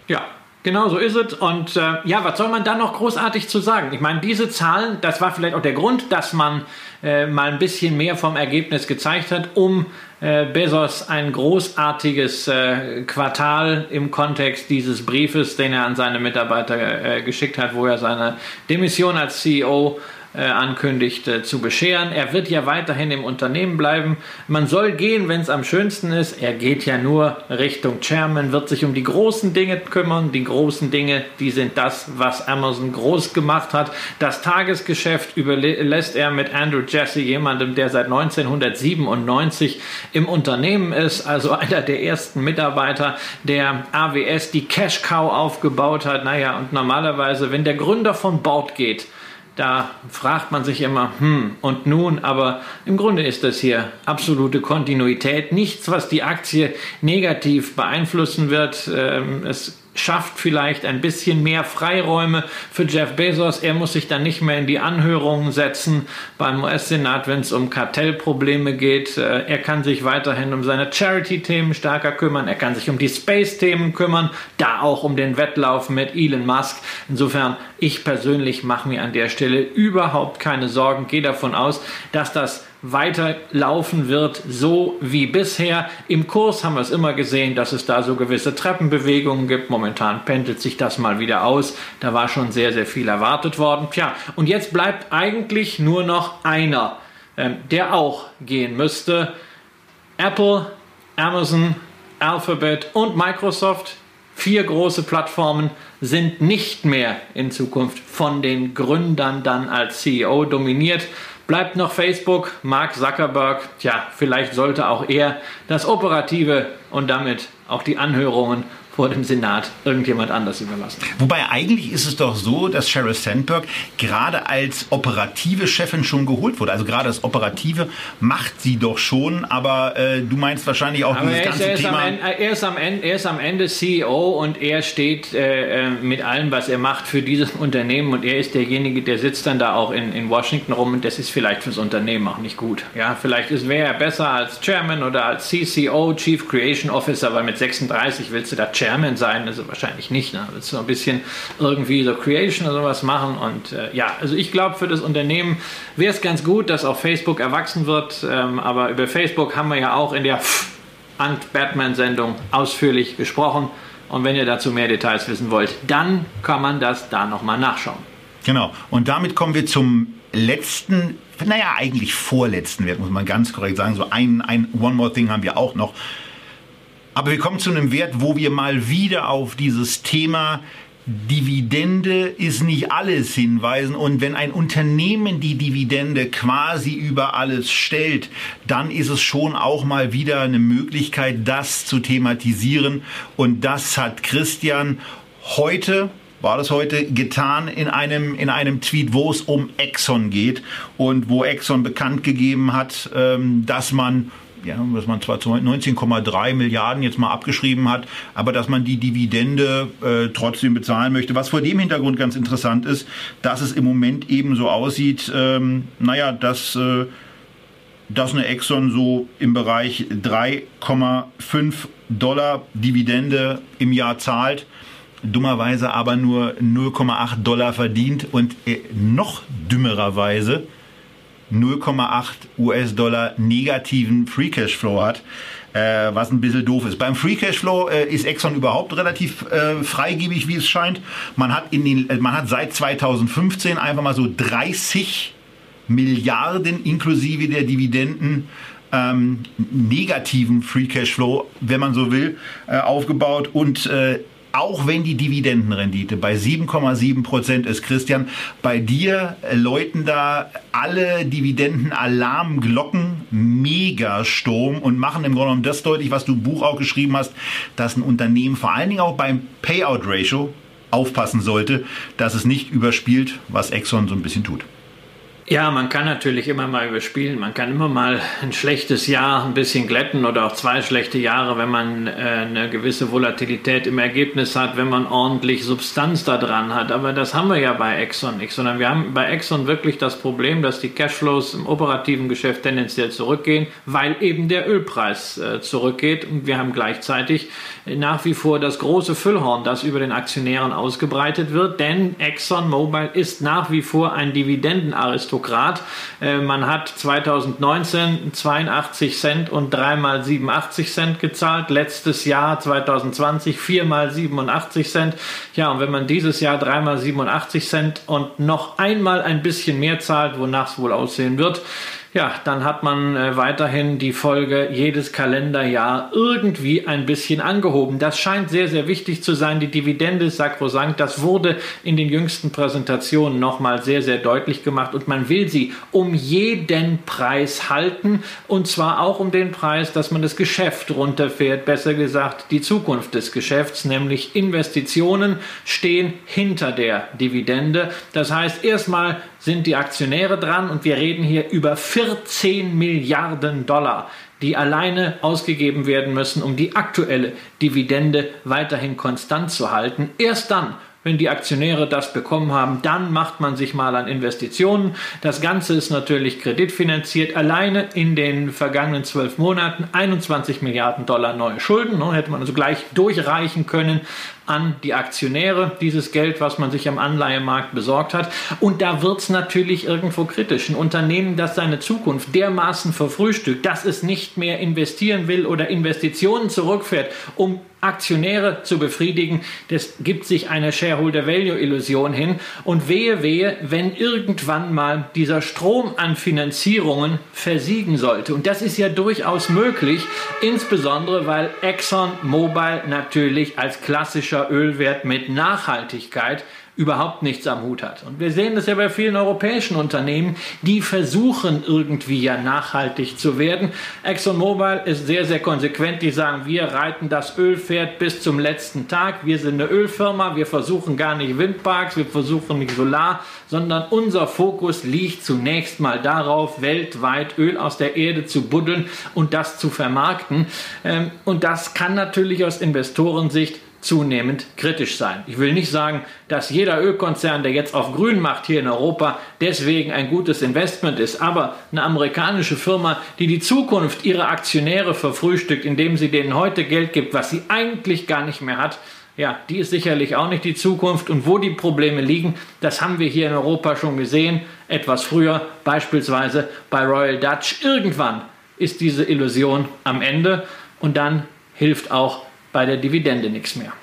Ja, Genau so ist es. Und äh, ja, was soll man da noch großartig zu sagen? Ich meine, diese Zahlen, das war vielleicht auch der Grund, dass man äh, mal ein bisschen mehr vom Ergebnis gezeigt hat, um äh, Bezos ein großartiges äh, Quartal im Kontext dieses Briefes, den er an seine Mitarbeiter äh, geschickt hat, wo er seine Demission als CEO äh, ankündigt, äh, zu bescheren. Er wird ja weiterhin im Unternehmen bleiben. Man soll gehen, wenn es am schönsten ist. Er geht ja nur Richtung Chairman, wird sich um die großen Dinge kümmern. Die großen Dinge, die sind das, was Amazon groß gemacht hat. Das Tagesgeschäft überlässt er mit Andrew Jesse, jemandem, der seit 1997 im Unternehmen ist, also einer der ersten Mitarbeiter, der AWS die Cash Cow aufgebaut hat. Naja, und normalerweise, wenn der Gründer von Bord geht, da fragt man sich immer, hm, und nun, aber im Grunde ist das hier absolute Kontinuität, nichts, was die Aktie negativ beeinflussen wird. Ähm, es schafft vielleicht ein bisschen mehr Freiräume für Jeff Bezos. Er muss sich dann nicht mehr in die Anhörungen setzen beim US-Senat, wenn es um Kartellprobleme geht. Äh, er kann sich weiterhin um seine Charity-Themen stärker kümmern. Er kann sich um die Space-Themen kümmern, da auch um den Wettlauf mit Elon Musk. Insofern, ich persönlich mache mir an der Stelle überhaupt keine Sorgen, gehe davon aus, dass das weiterlaufen wird, so wie bisher. Im Kurs haben wir es immer gesehen, dass es da so gewisse Treppenbewegungen gibt. Momentan pendelt sich das mal wieder aus. Da war schon sehr, sehr viel erwartet worden. Tja, und jetzt bleibt eigentlich nur noch einer, ähm, der auch gehen müsste. Apple, Amazon, Alphabet und Microsoft, vier große Plattformen, sind nicht mehr in Zukunft von den Gründern dann als CEO dominiert. Bleibt noch Facebook, Mark Zuckerberg, tja, vielleicht sollte auch er das Operative und damit auch die Anhörungen vor dem Senat irgendjemand anders überlassen. Wobei eigentlich ist es doch so, dass Sheryl Sandberg gerade als operative Chefin schon geholt wurde. Also gerade das Operative macht sie doch schon, aber äh, du meinst wahrscheinlich auch aber dieses ganze er Thema. Ende, er, ist am Ende, er ist am Ende CEO und er steht äh, äh, mit allem, was er macht, für dieses Unternehmen und er ist derjenige, der sitzt dann da auch in, in Washington rum und das ist vielleicht fürs Unternehmen auch nicht gut. Ja, vielleicht wäre er besser als Chairman oder als CCO, Chief Creation Officer, weil mit 36 willst du da Chairman sein, also wahrscheinlich nicht. Ne? Willst du ein bisschen irgendwie so Creation oder sowas machen und äh, ja, also ich glaube für das Unternehmen wäre es ganz gut, dass auch Facebook erwachsen wird, ähm, aber über Facebook haben wir ja auch in der Ant-Batman-Sendung ausführlich gesprochen und wenn ihr dazu mehr Details wissen wollt, dann kann man das da nochmal nachschauen. Genau, und damit kommen wir zum letzten, naja, eigentlich vorletzten Wert, muss man ganz korrekt sagen. So ein, ein One More Thing haben wir auch noch. Aber wir kommen zu einem Wert, wo wir mal wieder auf dieses Thema Dividende ist nicht alles hinweisen. Und wenn ein Unternehmen die Dividende quasi über alles stellt, dann ist es schon auch mal wieder eine Möglichkeit, das zu thematisieren. Und das hat Christian heute war das heute getan in einem, in einem Tweet, wo es um Exxon geht und wo Exxon bekannt gegeben hat, ähm, dass man ja, dass man zwar 19,3 Milliarden jetzt mal abgeschrieben hat, aber dass man die Dividende äh, trotzdem bezahlen möchte. Was vor dem Hintergrund ganz interessant ist, dass es im Moment eben so aussieht, ähm, naja, dass, äh, dass eine Exxon so im Bereich 3,5 Dollar Dividende im Jahr zahlt dummerweise aber nur 0,8 Dollar verdient und äh, noch dümmererweise 0,8 US-Dollar negativen Free Cash Flow hat, äh, was ein bisschen doof ist. Beim Free Cash Flow äh, ist Exxon überhaupt relativ äh, freigebig, wie es scheint. Man hat, in den, äh, man hat seit 2015 einfach mal so 30 Milliarden inklusive der Dividenden ähm, negativen Free Cash Flow, wenn man so will, äh, aufgebaut und äh, auch wenn die Dividendenrendite bei 7,7 Prozent ist, Christian, bei dir läuten da alle Dividenden-Alarmglocken Megasturm und machen im Grunde genommen das deutlich, was du im Buch auch geschrieben hast, dass ein Unternehmen vor allen Dingen auch beim Payout-Ratio aufpassen sollte, dass es nicht überspielt, was Exxon so ein bisschen tut. Ja, man kann natürlich immer mal überspielen. Man kann immer mal ein schlechtes Jahr ein bisschen glätten oder auch zwei schlechte Jahre, wenn man äh, eine gewisse Volatilität im Ergebnis hat, wenn man ordentlich Substanz da dran hat. Aber das haben wir ja bei Exxon nicht, sondern wir haben bei Exxon wirklich das Problem, dass die Cashflows im operativen Geschäft tendenziell zurückgehen, weil eben der Ölpreis äh, zurückgeht. Und wir haben gleichzeitig nach wie vor das große Füllhorn, das über den Aktionären ausgebreitet wird, denn Exxon Mobil ist nach wie vor ein Dividendenaristokrat Aristokrat. Äh, man hat 2019 82 Cent und dreimal 87 Cent gezahlt. Letztes Jahr 2020 viermal 87 Cent. Ja, und wenn man dieses Jahr dreimal 87 Cent und noch einmal ein bisschen mehr zahlt, wonach es wohl aussehen wird, ja, dann hat man äh, weiterhin die Folge jedes Kalenderjahr irgendwie ein bisschen angehoben. Das scheint sehr, sehr wichtig zu sein. Die Dividende ist sakrosankt. Das wurde in den jüngsten Präsentationen nochmal sehr, sehr deutlich gemacht und man will sie um jeden Preis halten und zwar auch um den Preis, dass man das Geschäft runterfährt. Besser gesagt, die Zukunft des Geschäfts, nämlich Investitionen stehen hinter der Dividende. Das heißt, erstmal sind die Aktionäre dran und wir reden hier über 14 Milliarden Dollar, die alleine ausgegeben werden müssen, um die aktuelle Dividende weiterhin konstant zu halten. Erst dann wenn die Aktionäre das bekommen haben, dann macht man sich mal an Investitionen. Das Ganze ist natürlich kreditfinanziert. Alleine in den vergangenen zwölf Monaten 21 Milliarden Dollar neue Schulden. Ne, hätte man also gleich durchreichen können an die Aktionäre, dieses Geld, was man sich am Anleihemarkt besorgt hat. Und da wird es natürlich irgendwo kritisch. Ein Unternehmen, das seine Zukunft dermaßen verfrühstückt, dass es nicht mehr investieren will oder Investitionen zurückfährt, um Aktionäre zu befriedigen, das gibt sich eine Shareholder-Value-Illusion hin. Und wehe, wehe, wenn irgendwann mal dieser Strom an Finanzierungen versiegen sollte. Und das ist ja durchaus möglich, insbesondere weil ExxonMobil natürlich als klassischer Ölwert mit Nachhaltigkeit überhaupt nichts am Hut hat. Und wir sehen das ja bei vielen europäischen Unternehmen, die versuchen irgendwie ja nachhaltig zu werden. ExxonMobil ist sehr, sehr konsequent. Die sagen, wir reiten das Ölpferd bis zum letzten Tag. Wir sind eine Ölfirma. Wir versuchen gar nicht Windparks. Wir versuchen nicht Solar, sondern unser Fokus liegt zunächst mal darauf, weltweit Öl aus der Erde zu buddeln und das zu vermarkten. Ähm, und das kann natürlich aus Investorensicht zunehmend kritisch sein. Ich will nicht sagen, dass jeder Ölkonzern, der jetzt auf grün macht hier in Europa, deswegen ein gutes Investment ist, aber eine amerikanische Firma, die die Zukunft ihrer Aktionäre verfrühstückt, indem sie denen heute Geld gibt, was sie eigentlich gar nicht mehr hat, ja, die ist sicherlich auch nicht die Zukunft. Und wo die Probleme liegen, das haben wir hier in Europa schon gesehen, etwas früher, beispielsweise bei Royal Dutch. Irgendwann ist diese Illusion am Ende und dann hilft auch bei der Dividende nichts mehr.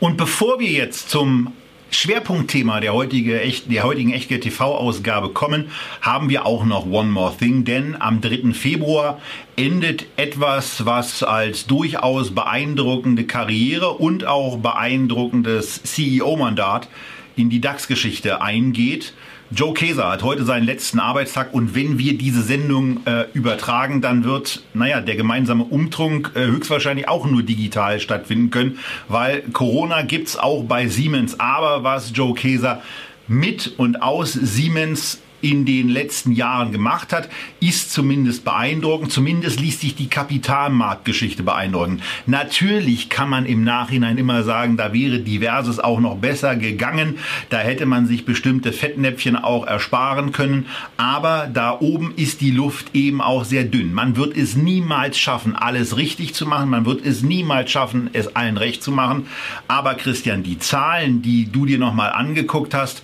Und bevor wir jetzt zum Schwerpunktthema der, heutige, der heutigen Echtgeld TV-Ausgabe kommen, haben wir auch noch One More Thing, denn am 3. Februar endet etwas, was als durchaus beeindruckende Karriere und auch beeindruckendes CEO-Mandat in die DAX-Geschichte eingeht. Joe Keser hat heute seinen letzten Arbeitstag und wenn wir diese Sendung äh, übertragen, dann wird, naja, der gemeinsame Umtrunk äh, höchstwahrscheinlich auch nur digital stattfinden können, weil Corona gibt's auch bei Siemens. Aber was Joe Keser mit und aus Siemens in den letzten Jahren gemacht hat, ist zumindest beeindruckend. Zumindest ließ sich die Kapitalmarktgeschichte beeindrucken. Natürlich kann man im Nachhinein immer sagen, da wäre diverses auch noch besser gegangen. Da hätte man sich bestimmte Fettnäpfchen auch ersparen können. Aber da oben ist die Luft eben auch sehr dünn. Man wird es niemals schaffen, alles richtig zu machen. Man wird es niemals schaffen, es allen recht zu machen. Aber Christian, die Zahlen, die du dir nochmal angeguckt hast,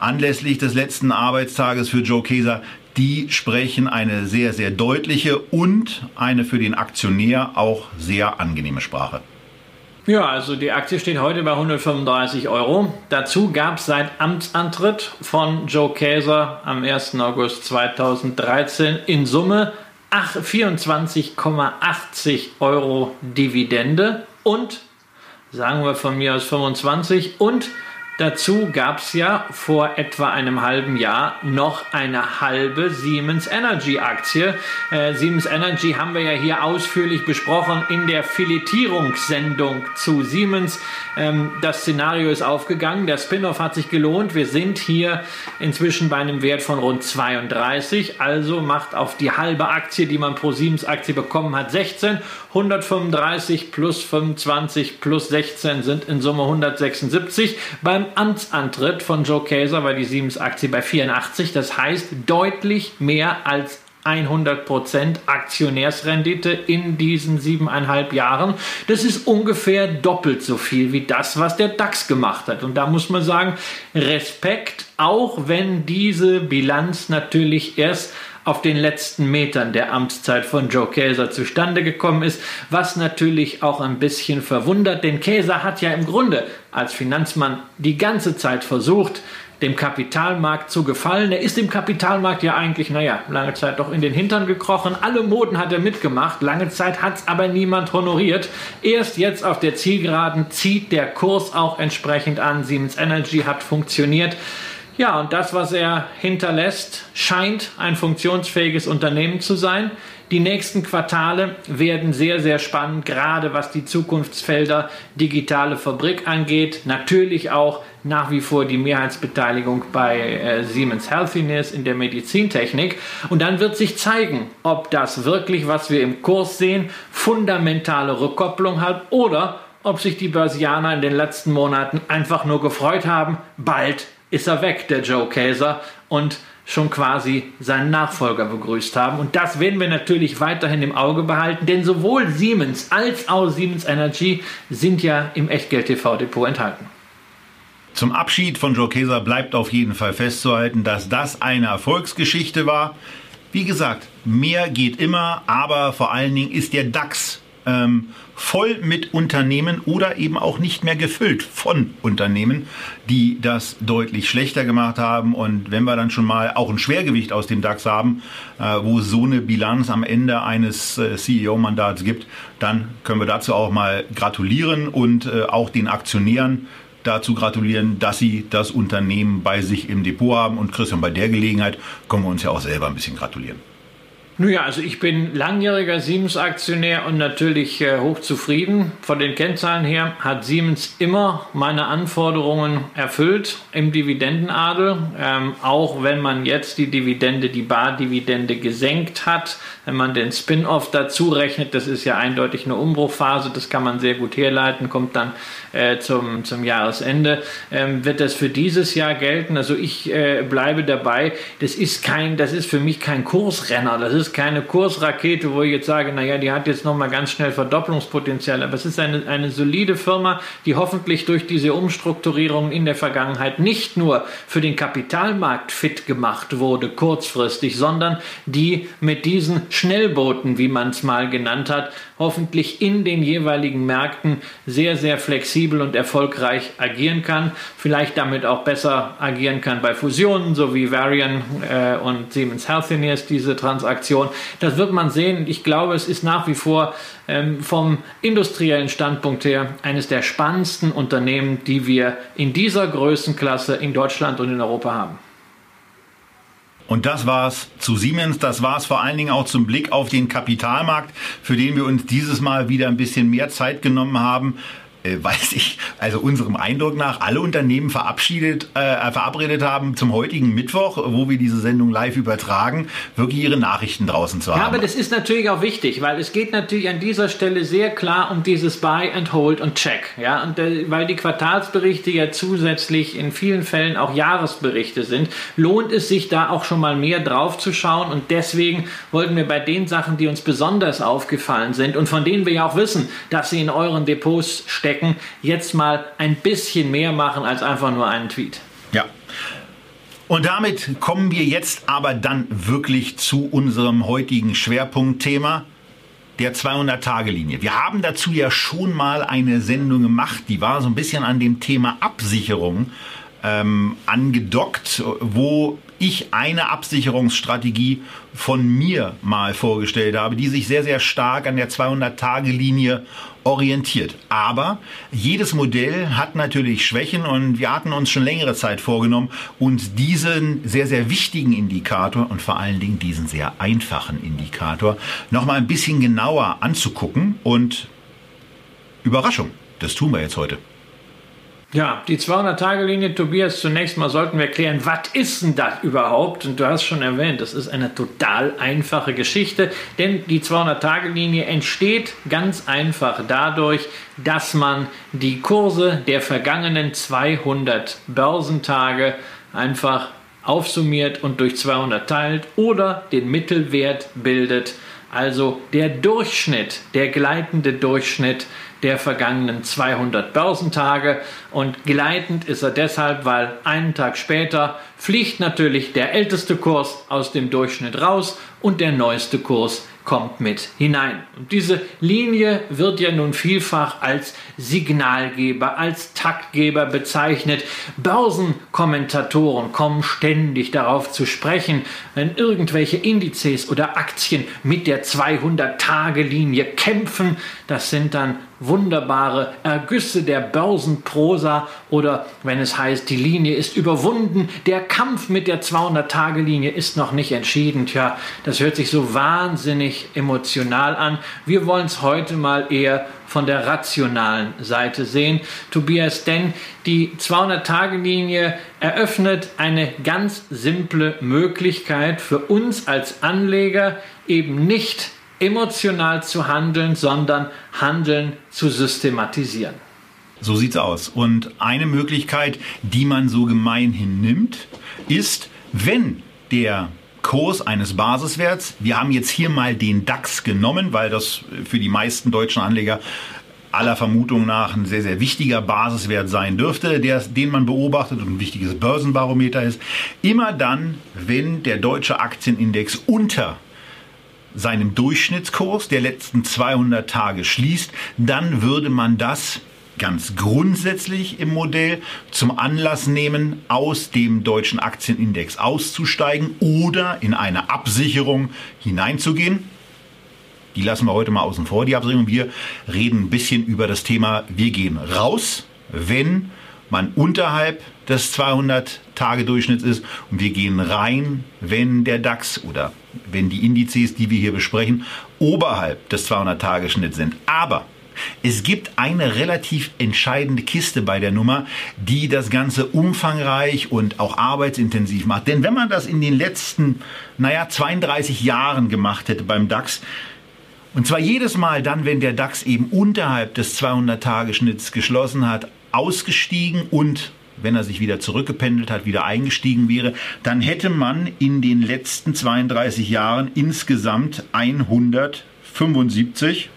anlässlich des letzten Arbeitstages für Joe Keser, die sprechen eine sehr, sehr deutliche und eine für den Aktionär auch sehr angenehme Sprache. Ja, also die Aktie steht heute bei 135 Euro. Dazu gab es seit Amtsantritt von Joe Käser am 1. August 2013 in Summe 24,80 Euro Dividende und, sagen wir von mir aus 25 und Dazu gab es ja vor etwa einem halben Jahr noch eine halbe Siemens Energy Aktie. Äh, Siemens Energy haben wir ja hier ausführlich besprochen in der Filetierungssendung zu Siemens. Ähm, das Szenario ist aufgegangen, der Spin-off hat sich gelohnt. Wir sind hier inzwischen bei einem Wert von rund 32, also macht auf die halbe Aktie, die man pro Siemens Aktie bekommen hat, 16. 135 plus 25 plus 16 sind in Summe 176. Beim Amtsantritt von Joe Kaeser war die Siemens-Aktie bei 84. Das heißt deutlich mehr als 100% Aktionärsrendite in diesen siebeneinhalb Jahren. Das ist ungefähr doppelt so viel wie das, was der DAX gemacht hat. Und da muss man sagen, Respekt, auch wenn diese Bilanz natürlich erst auf den letzten Metern der Amtszeit von Joe Käser zustande gekommen ist, was natürlich auch ein bisschen verwundert, denn Käser hat ja im Grunde als Finanzmann die ganze Zeit versucht, dem Kapitalmarkt zu gefallen. Er ist dem Kapitalmarkt ja eigentlich, naja, lange Zeit doch in den Hintern gekrochen. Alle Moden hat er mitgemacht. Lange Zeit hat es aber niemand honoriert. Erst jetzt auf der Zielgeraden zieht der Kurs auch entsprechend an. Siemens Energy hat funktioniert. Ja, und das, was er hinterlässt, scheint ein funktionsfähiges Unternehmen zu sein. Die nächsten Quartale werden sehr, sehr spannend, gerade was die Zukunftsfelder digitale Fabrik angeht. Natürlich auch nach wie vor die Mehrheitsbeteiligung bei äh, Siemens Healthiness in der Medizintechnik. Und dann wird sich zeigen, ob das wirklich, was wir im Kurs sehen, fundamentale Rückkopplung hat oder ob sich die Börsianer in den letzten Monaten einfach nur gefreut haben, bald ist er weg, der Joe Käser, und schon quasi seinen Nachfolger begrüßt haben. Und das werden wir natürlich weiterhin im Auge behalten, denn sowohl Siemens als auch Siemens Energy sind ja im Echtgeld-TV-Depot enthalten. Zum Abschied von Joe Keser bleibt auf jeden Fall festzuhalten, dass das eine Erfolgsgeschichte war. Wie gesagt, mehr geht immer, aber vor allen Dingen ist der DAX ähm, voll mit Unternehmen oder eben auch nicht mehr gefüllt von Unternehmen, die das deutlich schlechter gemacht haben. Und wenn wir dann schon mal auch ein Schwergewicht aus dem DAX haben, äh, wo so eine Bilanz am Ende eines äh, CEO-Mandats gibt, dann können wir dazu auch mal gratulieren und äh, auch den Aktionären dazu gratulieren, dass sie das Unternehmen bei sich im Depot haben. Und Christian, bei der Gelegenheit können wir uns ja auch selber ein bisschen gratulieren. Naja, also ich bin langjähriger Siemens-Aktionär und natürlich äh, hochzufrieden. Von den Kennzahlen her hat Siemens immer meine Anforderungen erfüllt im Dividendenadel. Ähm, auch wenn man jetzt die Dividende, die Bardividende gesenkt hat, wenn man den Spin-off dazu rechnet, das ist ja eindeutig eine Umbruchphase, das kann man sehr gut herleiten, kommt dann äh, zum, zum Jahresende, ähm, wird das für dieses Jahr gelten. Also ich äh, bleibe dabei, das ist kein, das ist für mich kein Kursrenner, das ist keine Kursrakete, wo ich jetzt sage, naja, die hat jetzt nochmal ganz schnell Verdopplungspotenzial, aber es ist eine, eine solide Firma, die hoffentlich durch diese Umstrukturierung in der Vergangenheit nicht nur für den Kapitalmarkt fit gemacht wurde, kurzfristig, sondern die mit diesen Schnellbooten, wie man es mal genannt hat, hoffentlich in den jeweiligen Märkten sehr, sehr flexibel und erfolgreich agieren kann. Vielleicht damit auch besser agieren kann bei Fusionen, so wie Varian äh, und Siemens Healthineers, diese Transaktion. Das wird man sehen. Ich glaube, es ist nach wie vor ähm, vom industriellen Standpunkt her eines der spannendsten Unternehmen, die wir in dieser Größenklasse in Deutschland und in Europa haben. Und das war's zu Siemens. Das war's vor allen Dingen auch zum Blick auf den Kapitalmarkt, für den wir uns dieses Mal wieder ein bisschen mehr Zeit genommen haben äh, weil sich also unserem Eindruck nach alle Unternehmen verabschiedet, äh, verabredet haben zum heutigen Mittwoch, wo wir diese Sendung live übertragen, wirklich ihre Nachrichten draußen zu haben. Ja, aber das ist natürlich auch wichtig, weil es geht natürlich an dieser Stelle sehr klar um dieses Buy and Hold und Check, ja, und äh, weil die Quartalsberichte ja zusätzlich in vielen Fällen auch Jahresberichte sind, lohnt es sich da auch schon mal mehr drauf zu schauen und deswegen wollten wir bei den Sachen, die uns besonders aufgefallen sind und von denen wir ja auch wissen, dass sie in euren Depots stecken stecken, jetzt mal ein bisschen mehr machen als einfach nur einen Tweet. Ja. Und damit kommen wir jetzt aber dann wirklich zu unserem heutigen Schwerpunktthema der 200-Tage-Linie. Wir haben dazu ja schon mal eine Sendung gemacht, die war so ein bisschen an dem Thema Absicherung ähm, angedockt, wo ich eine Absicherungsstrategie von mir mal vorgestellt habe, die sich sehr, sehr stark an der 200-Tage-Linie orientiert. Aber jedes Modell hat natürlich Schwächen und wir hatten uns schon längere Zeit vorgenommen, uns diesen sehr, sehr wichtigen Indikator und vor allen Dingen diesen sehr einfachen Indikator nochmal ein bisschen genauer anzugucken und Überraschung, das tun wir jetzt heute. Ja, die 200-Tage-Linie, Tobias, zunächst mal sollten wir klären, was ist denn das überhaupt? Und du hast schon erwähnt, das ist eine total einfache Geschichte, denn die 200-Tage-Linie entsteht ganz einfach dadurch, dass man die Kurse der vergangenen 200 Börsentage einfach aufsummiert und durch 200 teilt oder den Mittelwert bildet, also der Durchschnitt, der gleitende Durchschnitt der vergangenen 200 Börsentage und gleitend ist er deshalb, weil einen Tag später fliegt natürlich der älteste Kurs aus dem Durchschnitt raus und der neueste Kurs kommt mit hinein. Und diese Linie wird ja nun vielfach als Signalgeber, als Taktgeber bezeichnet. Börsenkommentatoren kommen ständig darauf zu sprechen, wenn irgendwelche Indizes oder Aktien mit der 200-Tage-Linie kämpfen. Das sind dann wunderbare Ergüsse der Börsenprosa oder wenn es heißt, die Linie ist überwunden, der Kampf mit der 200-Tage-Linie ist noch nicht entschieden. Tja, das hört sich so wahnsinnig emotional an. Wir wollen es heute mal eher von der rationalen Seite sehen. Tobias, denn die 200-Tage-Linie eröffnet eine ganz simple Möglichkeit für uns als Anleger eben nicht emotional zu handeln, sondern Handeln zu systematisieren. So sieht's aus. Und eine Möglichkeit, die man so gemeinhin nimmt, ist, wenn der Kurs eines Basiswerts, wir haben jetzt hier mal den DAX genommen, weil das für die meisten deutschen Anleger aller Vermutung nach ein sehr, sehr wichtiger Basiswert sein dürfte, der, den man beobachtet und ein wichtiges Börsenbarometer ist. Immer dann, wenn der deutsche Aktienindex unter seinem Durchschnittskurs der letzten 200 Tage schließt, dann würde man das ganz grundsätzlich im Modell zum Anlass nehmen, aus dem deutschen Aktienindex auszusteigen oder in eine Absicherung hineinzugehen. Die lassen wir heute mal außen vor, die Absicherung. Wir reden ein bisschen über das Thema, wir gehen raus, wenn man unterhalb des 200-Tage-Durchschnitts ist und wir gehen rein, wenn der DAX oder wenn die Indizes, die wir hier besprechen, oberhalb des 200-Tage-Schnitts sind. Aber es gibt eine relativ entscheidende Kiste bei der Nummer, die das Ganze umfangreich und auch arbeitsintensiv macht. Denn wenn man das in den letzten, naja, 32 Jahren gemacht hätte beim DAX, und zwar jedes Mal dann, wenn der DAX eben unterhalb des 200-Tage-Schnitts geschlossen hat, ausgestiegen und wenn er sich wieder zurückgependelt hat, wieder eingestiegen wäre, dann hätte man in den letzten 32 Jahren insgesamt 175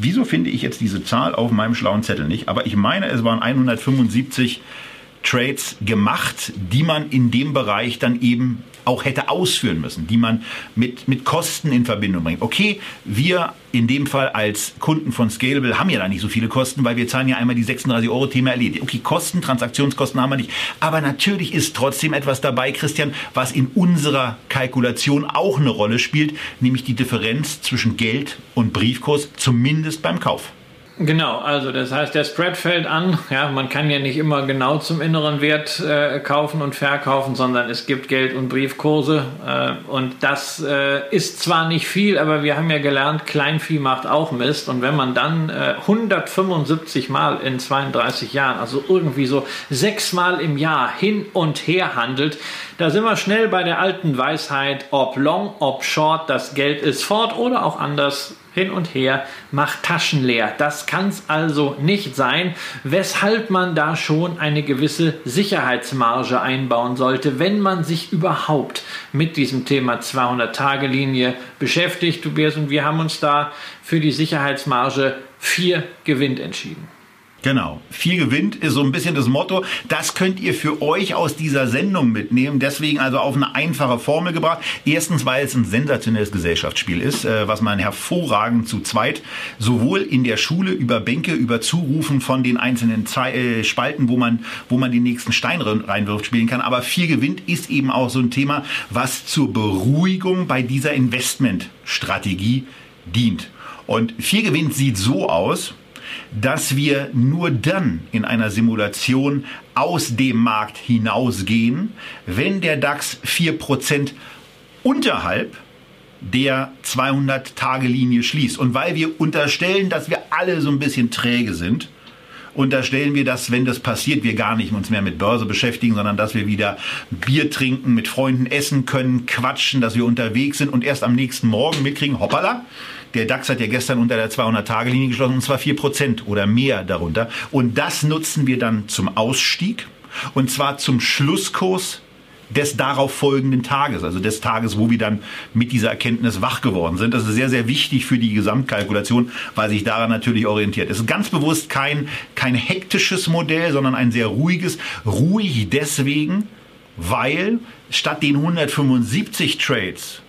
Wieso finde ich jetzt diese Zahl auf meinem schlauen Zettel nicht? Aber ich meine, es waren 175 Trades gemacht, die man in dem Bereich dann eben auch hätte ausführen müssen, die man mit, mit Kosten in Verbindung bringt. Okay, wir in dem Fall als Kunden von Scalable haben ja da nicht so viele Kosten, weil wir zahlen ja einmal die 36 Euro Thema erledigt. Okay, Kosten, Transaktionskosten haben wir nicht. Aber natürlich ist trotzdem etwas dabei, Christian, was in unserer Kalkulation auch eine Rolle spielt, nämlich die Differenz zwischen Geld und Briefkurs, zumindest beim Kauf. Genau, also das heißt, der Spread fällt an. Ja, man kann ja nicht immer genau zum inneren Wert äh, kaufen und verkaufen, sondern es gibt Geld- und Briefkurse. Äh, und das äh, ist zwar nicht viel, aber wir haben ja gelernt, Kleinvieh macht auch Mist. Und wenn man dann 175 äh, Mal in 32 Jahren, also irgendwie so sechs Mal im Jahr hin und her handelt, da sind wir schnell bei der alten Weisheit, ob long, ob short, das Geld ist fort oder auch anders hin und her, macht Taschen leer. Das kann es also nicht sein, weshalb man da schon eine gewisse Sicherheitsmarge einbauen sollte, wenn man sich überhaupt mit diesem Thema 200-Tage-Linie beschäftigt. Tobias und wir haben uns da für die Sicherheitsmarge 4 Gewinn entschieden. Genau. Viel gewinnt ist so ein bisschen das Motto. Das könnt ihr für euch aus dieser Sendung mitnehmen. Deswegen also auf eine einfache Formel gebracht. Erstens, weil es ein sensationelles Gesellschaftsspiel ist, äh, was man hervorragend zu zweit sowohl in der Schule über Bänke, über Zurufen von den einzelnen äh, Spalten, wo man, wo man den nächsten Stein reinwirft, spielen kann. Aber viel gewinnt ist eben auch so ein Thema, was zur Beruhigung bei dieser Investmentstrategie dient. Und viel gewinnt sieht so aus, dass wir nur dann in einer Simulation aus dem Markt hinausgehen, wenn der DAX 4% unterhalb der 200-Tage-Linie schließt. Und weil wir unterstellen, dass wir alle so ein bisschen träge sind, unterstellen wir, dass, wenn das passiert, wir gar nicht uns mehr mit Börse beschäftigen, sondern dass wir wieder Bier trinken, mit Freunden essen können, quatschen, dass wir unterwegs sind und erst am nächsten Morgen mitkriegen, hoppala, der DAX hat ja gestern unter der 200-Tage-Linie geschlossen und zwar 4% oder mehr darunter. Und das nutzen wir dann zum Ausstieg und zwar zum Schlusskurs des darauf folgenden Tages, also des Tages, wo wir dann mit dieser Erkenntnis wach geworden sind. Das ist sehr, sehr wichtig für die Gesamtkalkulation, weil sich daran natürlich orientiert. Es ist ganz bewusst kein, kein hektisches Modell, sondern ein sehr ruhiges. Ruhig deswegen, weil statt den 175 Trades,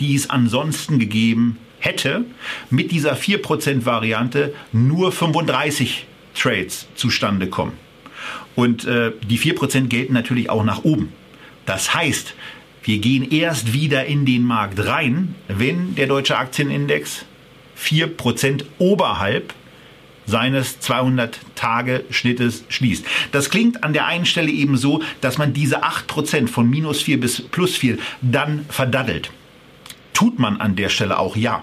die es ansonsten gegeben hätte mit dieser 4% Variante nur 35 Trades zustande kommen. Und äh, die 4% gelten natürlich auch nach oben. Das heißt, wir gehen erst wieder in den Markt rein, wenn der deutsche Aktienindex 4% oberhalb seines 200-Tage-Schnittes schließt. Das klingt an der einen Stelle eben so, dass man diese 8% von minus 4 bis plus 4 dann verdaddelt. Tut man an der Stelle auch ja.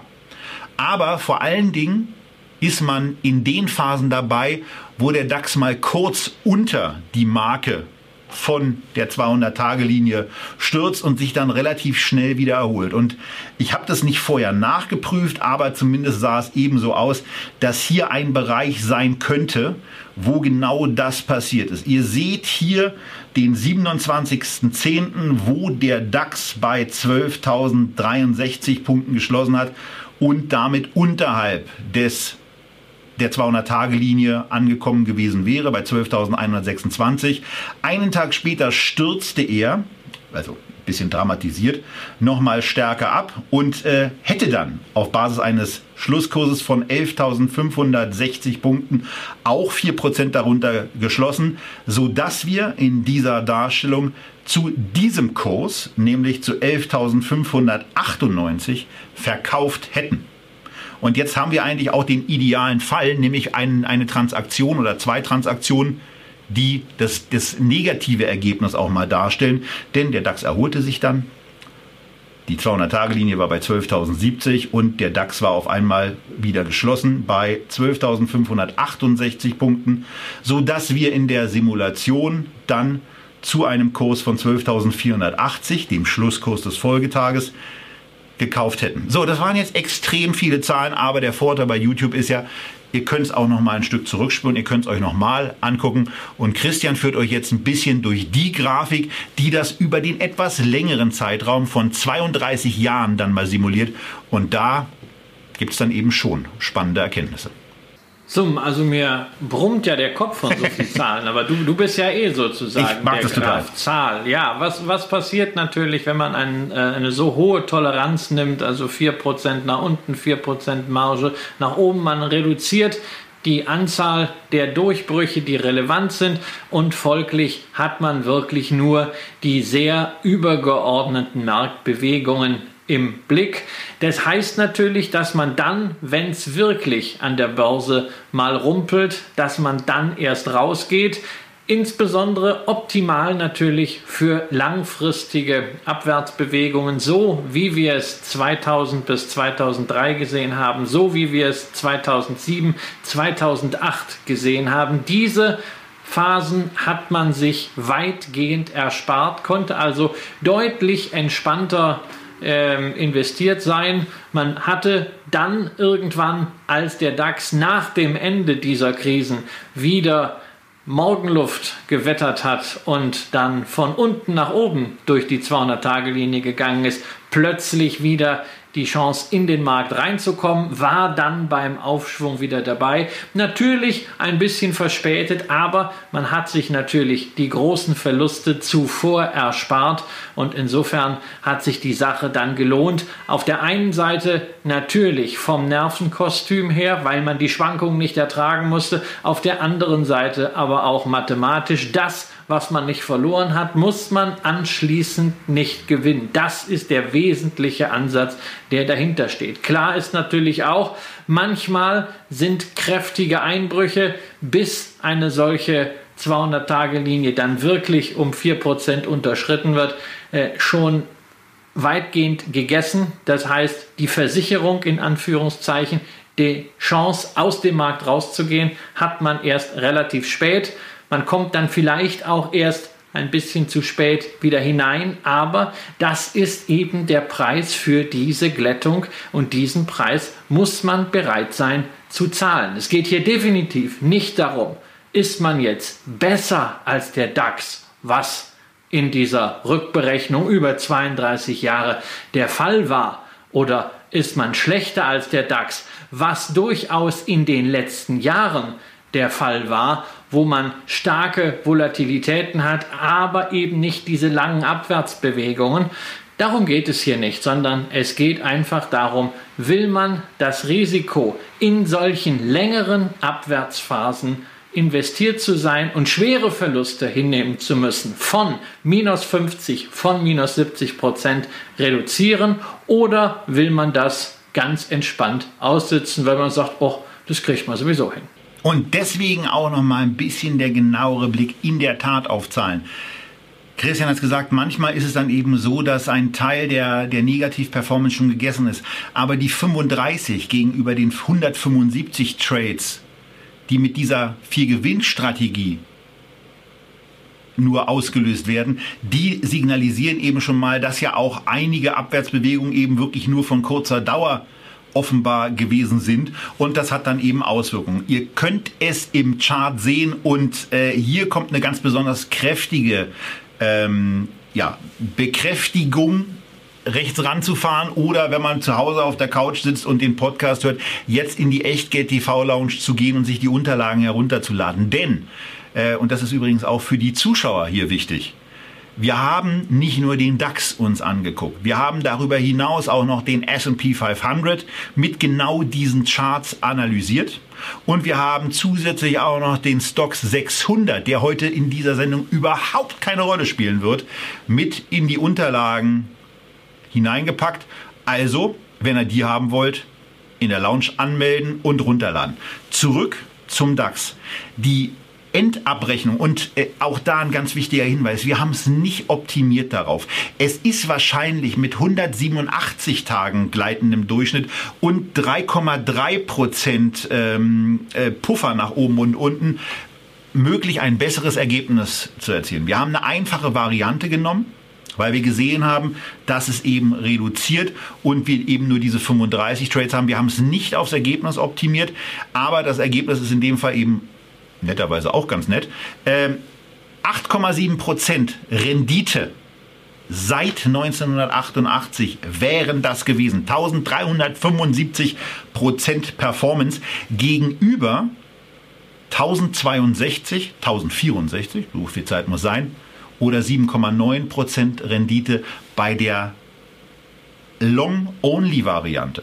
Aber vor allen Dingen ist man in den Phasen dabei, wo der DAX mal kurz unter die Marke von der 200-Tage-Linie stürzt und sich dann relativ schnell wieder erholt. Und ich habe das nicht vorher nachgeprüft, aber zumindest sah es ebenso aus, dass hier ein Bereich sein könnte, wo genau das passiert ist. Ihr seht hier den 27.10., wo der DAX bei 12.063 Punkten geschlossen hat und damit unterhalb des der 200-Tage-Linie angekommen gewesen wäre, bei 12.126. Einen Tag später stürzte er, also bisschen dramatisiert, nochmal stärker ab und äh, hätte dann auf Basis eines Schlusskurses von 11.560 Punkten auch 4% darunter geschlossen, sodass wir in dieser Darstellung zu diesem Kurs, nämlich zu 11.598, verkauft hätten. Und jetzt haben wir eigentlich auch den idealen Fall, nämlich ein, eine Transaktion oder zwei Transaktionen, die das, das negative Ergebnis auch mal darstellen. Denn der DAX erholte sich dann. Die 200-Tage-Linie war bei 12.070 und der DAX war auf einmal wieder geschlossen bei 12.568 Punkten, sodass wir in der Simulation dann zu einem Kurs von 12.480, dem Schlusskurs des Folgetages, gekauft hätten. So, das waren jetzt extrem viele Zahlen, aber der Vorteil bei YouTube ist ja, ihr könnt es auch noch mal ein Stück zurückspulen, ihr könnt es euch noch mal angucken und Christian führt euch jetzt ein bisschen durch die Grafik, die das über den etwas längeren Zeitraum von 32 Jahren dann mal simuliert und da gibt es dann eben schon spannende Erkenntnisse. So, also mir brummt ja der Kopf von so vielen Zahlen, aber du, du bist ja eh sozusagen ich mag der das total. Zahl. Ja, was, was passiert natürlich, wenn man ein, äh, eine so hohe Toleranz nimmt, also 4% nach unten, 4% Marge nach oben, man reduziert die Anzahl der Durchbrüche, die relevant sind und folglich hat man wirklich nur die sehr übergeordneten Marktbewegungen im Blick. Das heißt natürlich, dass man dann, wenn es wirklich an der Börse mal rumpelt, dass man dann erst rausgeht. Insbesondere optimal natürlich für langfristige Abwärtsbewegungen, so wie wir es 2000 bis 2003 gesehen haben, so wie wir es 2007, 2008 gesehen haben. Diese Phasen hat man sich weitgehend erspart, konnte also deutlich entspannter ähm, investiert sein. Man hatte dann irgendwann, als der DAX nach dem Ende dieser Krisen wieder Morgenluft gewettert hat und dann von unten nach oben durch die 200-Tage-Linie gegangen ist, plötzlich wieder die Chance in den Markt reinzukommen, war dann beim Aufschwung wieder dabei. Natürlich ein bisschen verspätet, aber man hat sich natürlich die großen Verluste zuvor erspart und insofern hat sich die Sache dann gelohnt. Auf der einen Seite natürlich vom Nervenkostüm her, weil man die Schwankungen nicht ertragen musste, auf der anderen Seite aber auch mathematisch das, was man nicht verloren hat, muss man anschließend nicht gewinnen. Das ist der wesentliche Ansatz, der dahinter steht. Klar ist natürlich auch, manchmal sind kräftige Einbrüche, bis eine solche 200-Tage-Linie dann wirklich um 4% unterschritten wird, äh, schon weitgehend gegessen. Das heißt, die Versicherung in Anführungszeichen, die Chance aus dem Markt rauszugehen, hat man erst relativ spät. Man kommt dann vielleicht auch erst ein bisschen zu spät wieder hinein, aber das ist eben der Preis für diese Glättung und diesen Preis muss man bereit sein zu zahlen. Es geht hier definitiv nicht darum, ist man jetzt besser als der DAX, was in dieser Rückberechnung über 32 Jahre der Fall war, oder ist man schlechter als der DAX, was durchaus in den letzten Jahren der Fall war, wo man starke Volatilitäten hat, aber eben nicht diese langen Abwärtsbewegungen. Darum geht es hier nicht, sondern es geht einfach darum, will man das Risiko in solchen längeren Abwärtsphasen investiert zu sein und schwere Verluste hinnehmen zu müssen von minus 50, von minus 70 Prozent reduzieren oder will man das ganz entspannt aussitzen, weil man sagt, oh, das kriegt man sowieso hin. Und deswegen auch noch mal ein bisschen der genauere Blick in der Tat auf Zahlen. Christian hat es gesagt, manchmal ist es dann eben so, dass ein Teil der, der Negativ-Performance schon gegessen ist. Aber die 35 gegenüber den 175 Trades, die mit dieser Vier-Gewinn-Strategie nur ausgelöst werden, die signalisieren eben schon mal, dass ja auch einige Abwärtsbewegungen eben wirklich nur von kurzer Dauer offenbar gewesen sind und das hat dann eben Auswirkungen. Ihr könnt es im Chart sehen und äh, hier kommt eine ganz besonders kräftige ähm, ja, Bekräftigung rechts ranzufahren oder wenn man zu Hause auf der Couch sitzt und den Podcast hört, jetzt in die Echtgeld TV Lounge zu gehen und sich die Unterlagen herunterzuladen. Denn, äh, und das ist übrigens auch für die Zuschauer hier wichtig, wir haben nicht nur den DAX uns angeguckt, wir haben darüber hinaus auch noch den S&P 500 mit genau diesen Charts analysiert und wir haben zusätzlich auch noch den Stocks 600, der heute in dieser Sendung überhaupt keine Rolle spielen wird, mit in die Unterlagen hineingepackt. Also, wenn ihr die haben wollt, in der Lounge anmelden und runterladen. Zurück zum DAX. Die Endabrechnung und äh, auch da ein ganz wichtiger Hinweis, wir haben es nicht optimiert darauf. Es ist wahrscheinlich mit 187 Tagen gleitendem Durchschnitt und 3,3 Prozent ähm, äh, Puffer nach oben und unten möglich, ein besseres Ergebnis zu erzielen. Wir haben eine einfache Variante genommen weil wir gesehen haben, dass es eben reduziert und wir eben nur diese 35 Trades haben. Wir haben es nicht aufs Ergebnis optimiert, aber das Ergebnis ist in dem Fall eben netterweise auch ganz nett. Ähm, 8,7% Rendite seit 1988 wären das gewesen. 1375% Performance gegenüber 1062, 1064, so viel Zeit muss sein, oder 7,9% Rendite bei der Long-Only-Variante.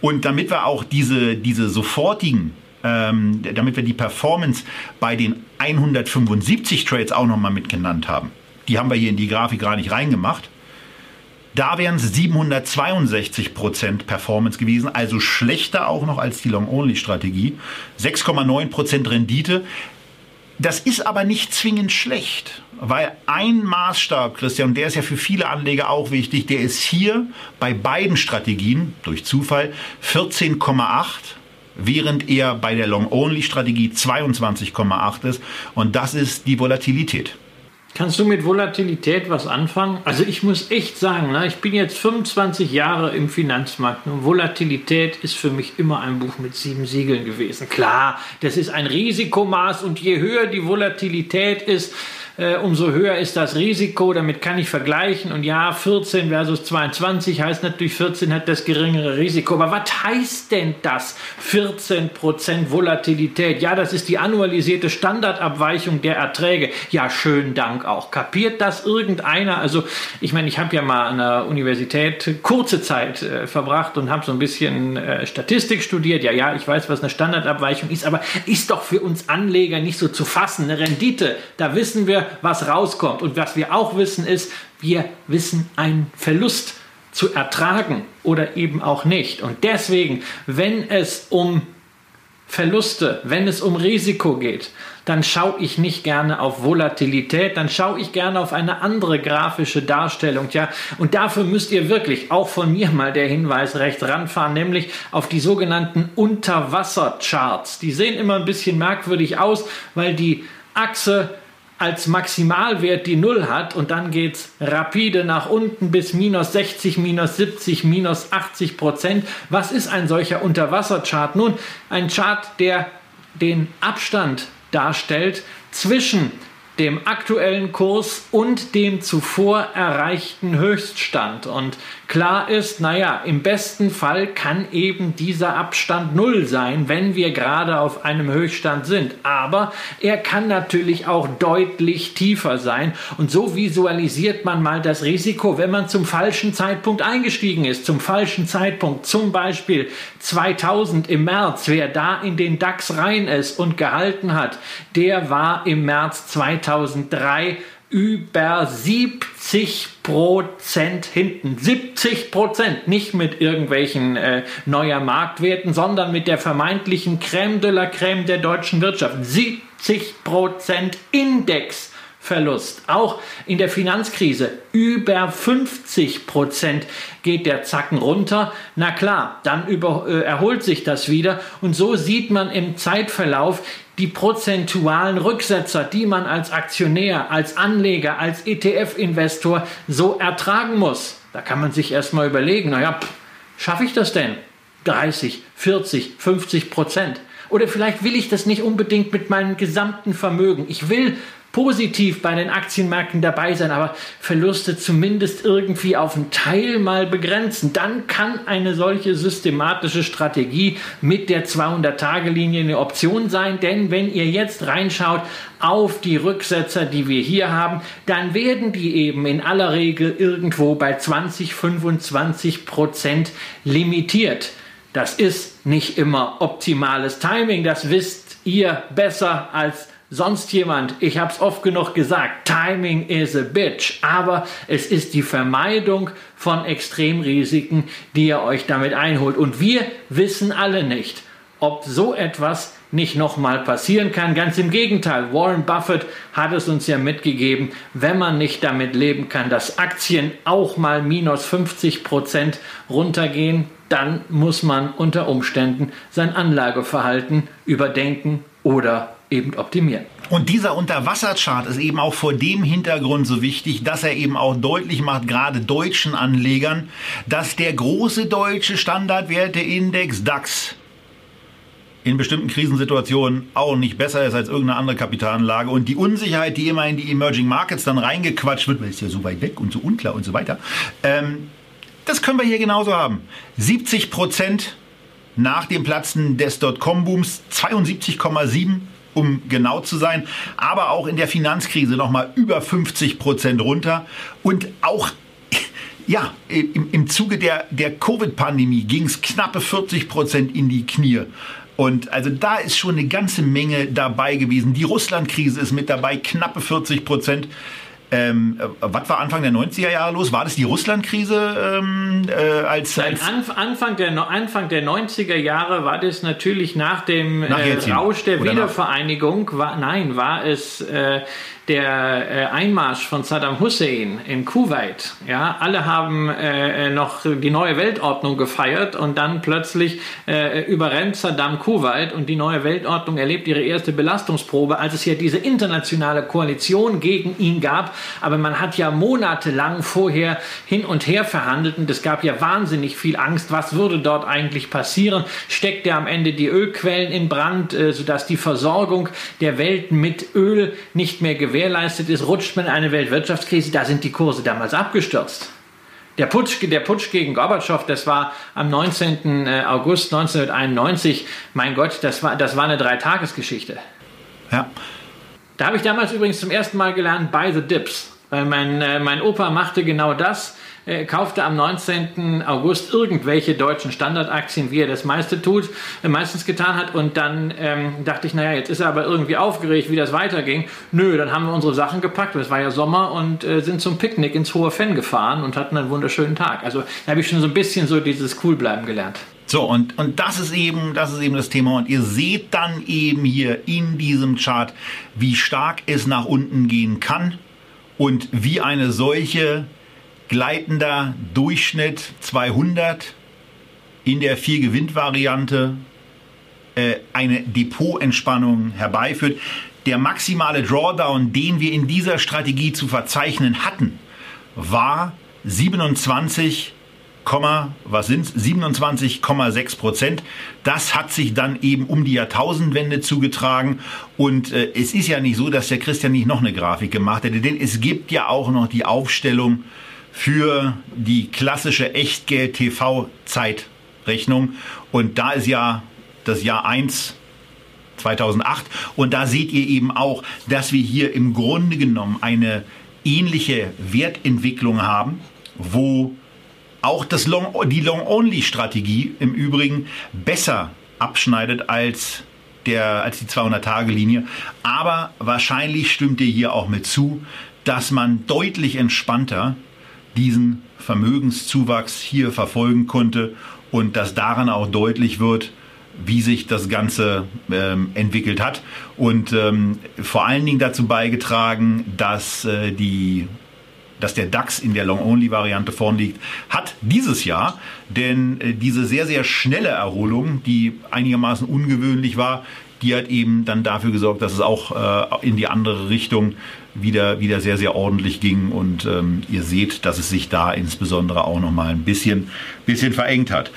Und damit wir auch diese, diese sofortigen, ähm, damit wir die Performance bei den 175 Trades auch nochmal mitgenannt haben, die haben wir hier in die Grafik gar nicht reingemacht, da wären es 762% Performance gewesen, also schlechter auch noch als die Long-Only-Strategie. 6,9% Rendite. Das ist aber nicht zwingend schlecht, weil ein Maßstab, Christian, der ist ja für viele Anleger auch wichtig, der ist hier bei beiden Strategien durch Zufall 14,8 während er bei der Long-Only-Strategie 22,8 ist. Und das ist die Volatilität. Kannst du mit Volatilität was anfangen? Also ich muss echt sagen, ne, ich bin jetzt 25 Jahre im Finanzmarkt und Volatilität ist für mich immer ein Buch mit sieben Siegeln gewesen. Klar, das ist ein Risikomaß und je höher die Volatilität ist, äh, umso höher ist das Risiko. Damit kann ich vergleichen. Und ja, 14 versus 22 heißt natürlich, 14 hat das geringere Risiko. Aber was heißt denn das? 14% Volatilität. Ja, das ist die annualisierte Standardabweichung der Erträge. Ja, schönen Dank auch. Kapiert das irgendeiner? Also, ich meine, ich habe ja mal an der Universität kurze Zeit äh, verbracht und habe so ein bisschen äh, Statistik studiert. Ja, ja, ich weiß, was eine Standardabweichung ist, aber ist doch für uns Anleger nicht so zu fassen. Eine Rendite, da wissen wir, was rauskommt. Und was wir auch wissen ist, wir wissen einen Verlust zu ertragen oder eben auch nicht. Und deswegen, wenn es um Verluste, wenn es um Risiko geht, dann schaue ich nicht gerne auf Volatilität, dann schaue ich gerne auf eine andere grafische Darstellung. Ja, und dafür müsst ihr wirklich auch von mir mal der Hinweis rechts ranfahren, nämlich auf die sogenannten Unterwassercharts. Die sehen immer ein bisschen merkwürdig aus, weil die Achse als Maximalwert die Null hat und dann geht es rapide nach unten bis minus 60, minus 70, minus 80 Prozent. Was ist ein solcher Unterwasserchart? Nun, ein Chart, der den Abstand darstellt zwischen dem aktuellen Kurs und dem zuvor erreichten Höchststand. Und klar ist, naja, im besten Fall kann eben dieser Abstand null sein, wenn wir gerade auf einem Höchststand sind. Aber er kann natürlich auch deutlich tiefer sein. Und so visualisiert man mal das Risiko, wenn man zum falschen Zeitpunkt eingestiegen ist. Zum falschen Zeitpunkt, zum Beispiel 2000 im März. Wer da in den DAX rein ist und gehalten hat, der war im März 2003 über 70 Prozent hinten. 70 Prozent. Nicht mit irgendwelchen äh, neuer Marktwerten, sondern mit der vermeintlichen Crème de la Crème der deutschen Wirtschaft. 70 Prozent Index. Verlust. Auch in der Finanzkrise über 50 Prozent geht der Zacken runter. Na klar, dann über, äh, erholt sich das wieder. Und so sieht man im Zeitverlauf die prozentualen Rücksetzer, die man als Aktionär, als Anleger, als ETF-Investor so ertragen muss. Da kann man sich erstmal überlegen, naja, schaffe ich das denn? 30, 40, 50 Prozent. Oder vielleicht will ich das nicht unbedingt mit meinem gesamten Vermögen. Ich will positiv bei den Aktienmärkten dabei sein, aber Verluste zumindest irgendwie auf einen Teil mal begrenzen. Dann kann eine solche systematische Strategie mit der 200-Tage-Linie eine Option sein, denn wenn ihr jetzt reinschaut auf die Rücksetzer, die wir hier haben, dann werden die eben in aller Regel irgendwo bei 20, 25 Prozent limitiert. Das ist nicht immer optimales Timing, das wisst ihr besser als sonst jemand, ich habe es oft genug gesagt, Timing is a bitch, aber es ist die Vermeidung von Extremrisiken, die ihr euch damit einholt. Und wir wissen alle nicht, ob so etwas nicht nochmal passieren kann. Ganz im Gegenteil, Warren Buffett hat es uns ja mitgegeben, wenn man nicht damit leben kann, dass Aktien auch mal minus 50 Prozent runtergehen, dann muss man unter Umständen sein Anlageverhalten überdenken oder eben optimieren. Und dieser Unterwasserchart ist eben auch vor dem Hintergrund so wichtig, dass er eben auch deutlich macht, gerade deutschen Anlegern, dass der große deutsche Standardwerteindex DAX in bestimmten Krisensituationen auch nicht besser ist als irgendeine andere Kapitalanlage und die Unsicherheit, die immer in die Emerging Markets dann reingequatscht wird, weil es ja so weit weg und so unklar und so weiter, ähm, das können wir hier genauso haben. 70 Prozent nach dem Platzen des Dotcom-Booms, 72,7 um genau zu sein, aber auch in der Finanzkrise nochmal über 50 Prozent runter und auch ja, im, im Zuge der, der Covid-Pandemie ging es knappe 40 Prozent in die Knie. Und also da ist schon eine ganze Menge dabei gewesen. Die Russland-Krise ist mit dabei, knappe 40 Prozent. Ähm, äh, was war Anfang der 90er Jahre los? War das die Russland-Krise ähm, äh, als, als Anfang, der, Anfang der 90er Jahre war das natürlich nach dem nach äh, Rausch der Wiedervereinigung. War, nein, war es äh, der äh, Einmarsch von Saddam Hussein in Kuwait. Ja, alle haben äh, noch die neue Weltordnung gefeiert und dann plötzlich äh, überrennt Saddam Kuwait und die neue Weltordnung erlebt ihre erste Belastungsprobe, als es hier diese internationale Koalition gegen ihn gab. Aber man hat ja monatelang vorher hin und her verhandelt und es gab ja wahnsinnig viel Angst. Was würde dort eigentlich passieren? Steckt er am Ende die Ölquellen in Brand, äh, sodass die Versorgung der Welt mit Öl nicht mehr gewährleistet gewährleistet ist, rutscht man in eine Weltwirtschaftskrise. Da sind die Kurse damals abgestürzt. Der Putsch, der Putsch gegen Gorbatschow, das war am 19. Äh, August 1991. Mein Gott, das war, das war eine Dreitagesgeschichte. Ja. Da habe ich damals übrigens zum ersten Mal gelernt, buy the dips. Weil mein, äh, mein Opa machte genau das äh, kaufte am 19. August irgendwelche deutschen Standardaktien, wie er das meiste tut, äh, meistens getan hat. Und dann ähm, dachte ich, naja, jetzt ist er aber irgendwie aufgeregt, wie das weiterging. Nö, dann haben wir unsere Sachen gepackt, es war ja Sommer und äh, sind zum Picknick ins Hohe Fenn gefahren und hatten einen wunderschönen Tag. Also da habe ich schon so ein bisschen so dieses Coolbleiben gelernt. So, und, und das ist eben, das ist eben das Thema. Und ihr seht dann eben hier in diesem Chart, wie stark es nach unten gehen kann und wie eine solche gleitender Durchschnitt 200 in der 4-Gewinnt-Variante äh, eine Depotentspannung herbeiführt. Der maximale Drawdown, den wir in dieser Strategie zu verzeichnen hatten, war 27, was sind 27,6 Prozent. Das hat sich dann eben um die Jahrtausendwende zugetragen. Und äh, es ist ja nicht so, dass der Christian nicht noch eine Grafik gemacht hätte, denn es gibt ja auch noch die Aufstellung für die klassische Echtgeld-TV-Zeitrechnung. Und da ist ja das Jahr 1 2008. Und da seht ihr eben auch, dass wir hier im Grunde genommen eine ähnliche Wertentwicklung haben, wo auch das Long, die Long-Only-Strategie im Übrigen besser abschneidet als, der, als die 200-Tage-Linie. Aber wahrscheinlich stimmt ihr hier auch mit zu, dass man deutlich entspannter diesen Vermögenszuwachs hier verfolgen konnte und dass daran auch deutlich wird, wie sich das Ganze ähm, entwickelt hat und ähm, vor allen Dingen dazu beigetragen, dass äh, die dass der DAX in der Long-Only-Variante vorn liegt, hat dieses Jahr, denn äh, diese sehr, sehr schnelle Erholung, die einigermaßen ungewöhnlich war, die hat eben dann dafür gesorgt, dass es auch äh, in die andere Richtung wieder, wieder sehr, sehr ordentlich ging. Und ähm, ihr seht, dass es sich da insbesondere auch nochmal ein bisschen, bisschen verengt hat.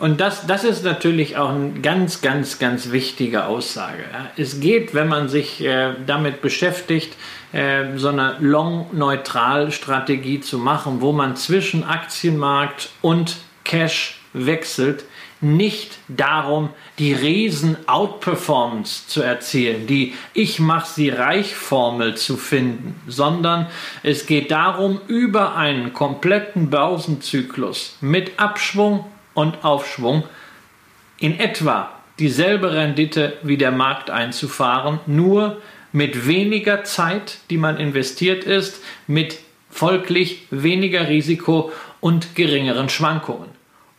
Und das, das ist natürlich auch eine ganz, ganz, ganz wichtige Aussage. Es geht, wenn man sich äh, damit beschäftigt, äh, so eine Long-Neutral-Strategie zu machen, wo man zwischen Aktienmarkt und Cash wechselt, nicht darum, die Riesen-Outperformance zu erzielen, die Ich mach sie reich Formel zu finden, sondern es geht darum, über einen kompletten Börsenzyklus mit Abschwung und Aufschwung in etwa dieselbe Rendite wie der Markt einzufahren, nur mit weniger Zeit, die man investiert ist, mit folglich weniger Risiko und geringeren Schwankungen.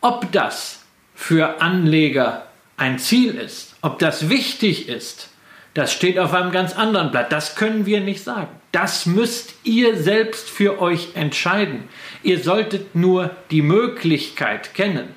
Ob das für Anleger ein Ziel ist, ob das wichtig ist, das steht auf einem ganz anderen Blatt. Das können wir nicht sagen. Das müsst ihr selbst für euch entscheiden. Ihr solltet nur die Möglichkeit kennen.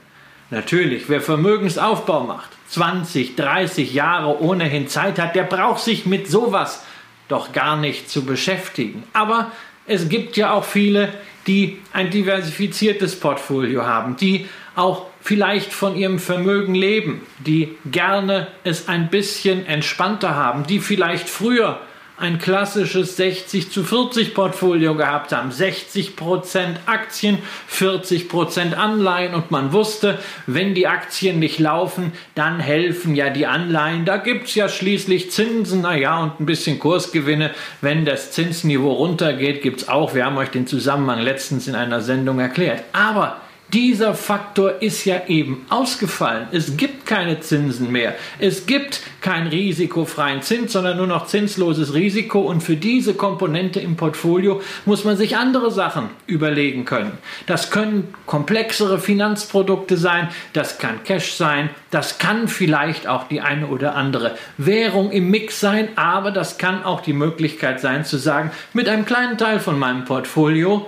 Natürlich, wer Vermögensaufbau macht, 20, 30 Jahre ohnehin Zeit hat, der braucht sich mit sowas doch gar nicht zu beschäftigen. Aber es gibt ja auch viele, die ein diversifiziertes Portfolio haben, die auch vielleicht von ihrem Vermögen leben, die gerne es ein bisschen entspannter haben, die vielleicht früher ein klassisches 60 zu 40 Portfolio gehabt haben. 60 Prozent Aktien, 40 Prozent Anleihen und man wusste, wenn die Aktien nicht laufen, dann helfen ja die Anleihen. Da gibt es ja schließlich Zinsen, naja, und ein bisschen Kursgewinne. Wenn das Zinsniveau runtergeht, gibt es auch. Wir haben euch den Zusammenhang letztens in einer Sendung erklärt. Aber dieser Faktor ist ja eben ausgefallen. Es gibt keine Zinsen mehr. Es gibt keinen risikofreien Zins, sondern nur noch zinsloses Risiko. Und für diese Komponente im Portfolio muss man sich andere Sachen überlegen können. Das können komplexere Finanzprodukte sein, das kann Cash sein, das kann vielleicht auch die eine oder andere Währung im Mix sein, aber das kann auch die Möglichkeit sein zu sagen, mit einem kleinen Teil von meinem Portfolio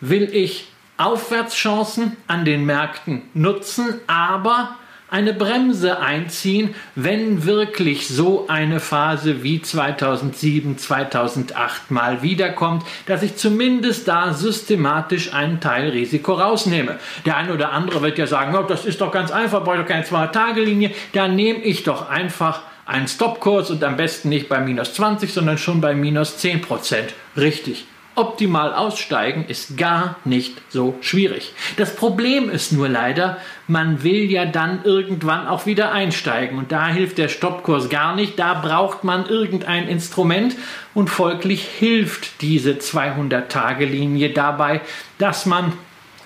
will ich Aufwärtschancen an den Märkten nutzen, aber eine Bremse einziehen, wenn wirklich so eine Phase wie 2007, 2008 mal wiederkommt, dass ich zumindest da systematisch einen Teil Risiko rausnehme. Der eine oder andere wird ja sagen, oh, das ist doch ganz einfach, brauche ich doch keine 200-Tage-Linie, da nehme ich doch einfach einen Stopkurs und am besten nicht bei minus 20, sondern schon bei minus 10 Prozent. Richtig optimal aussteigen ist gar nicht so schwierig. Das Problem ist nur leider, man will ja dann irgendwann auch wieder einsteigen. Und da hilft der Stoppkurs gar nicht, da braucht man irgendein Instrument. Und folglich hilft diese 200-Tage-Linie dabei, dass man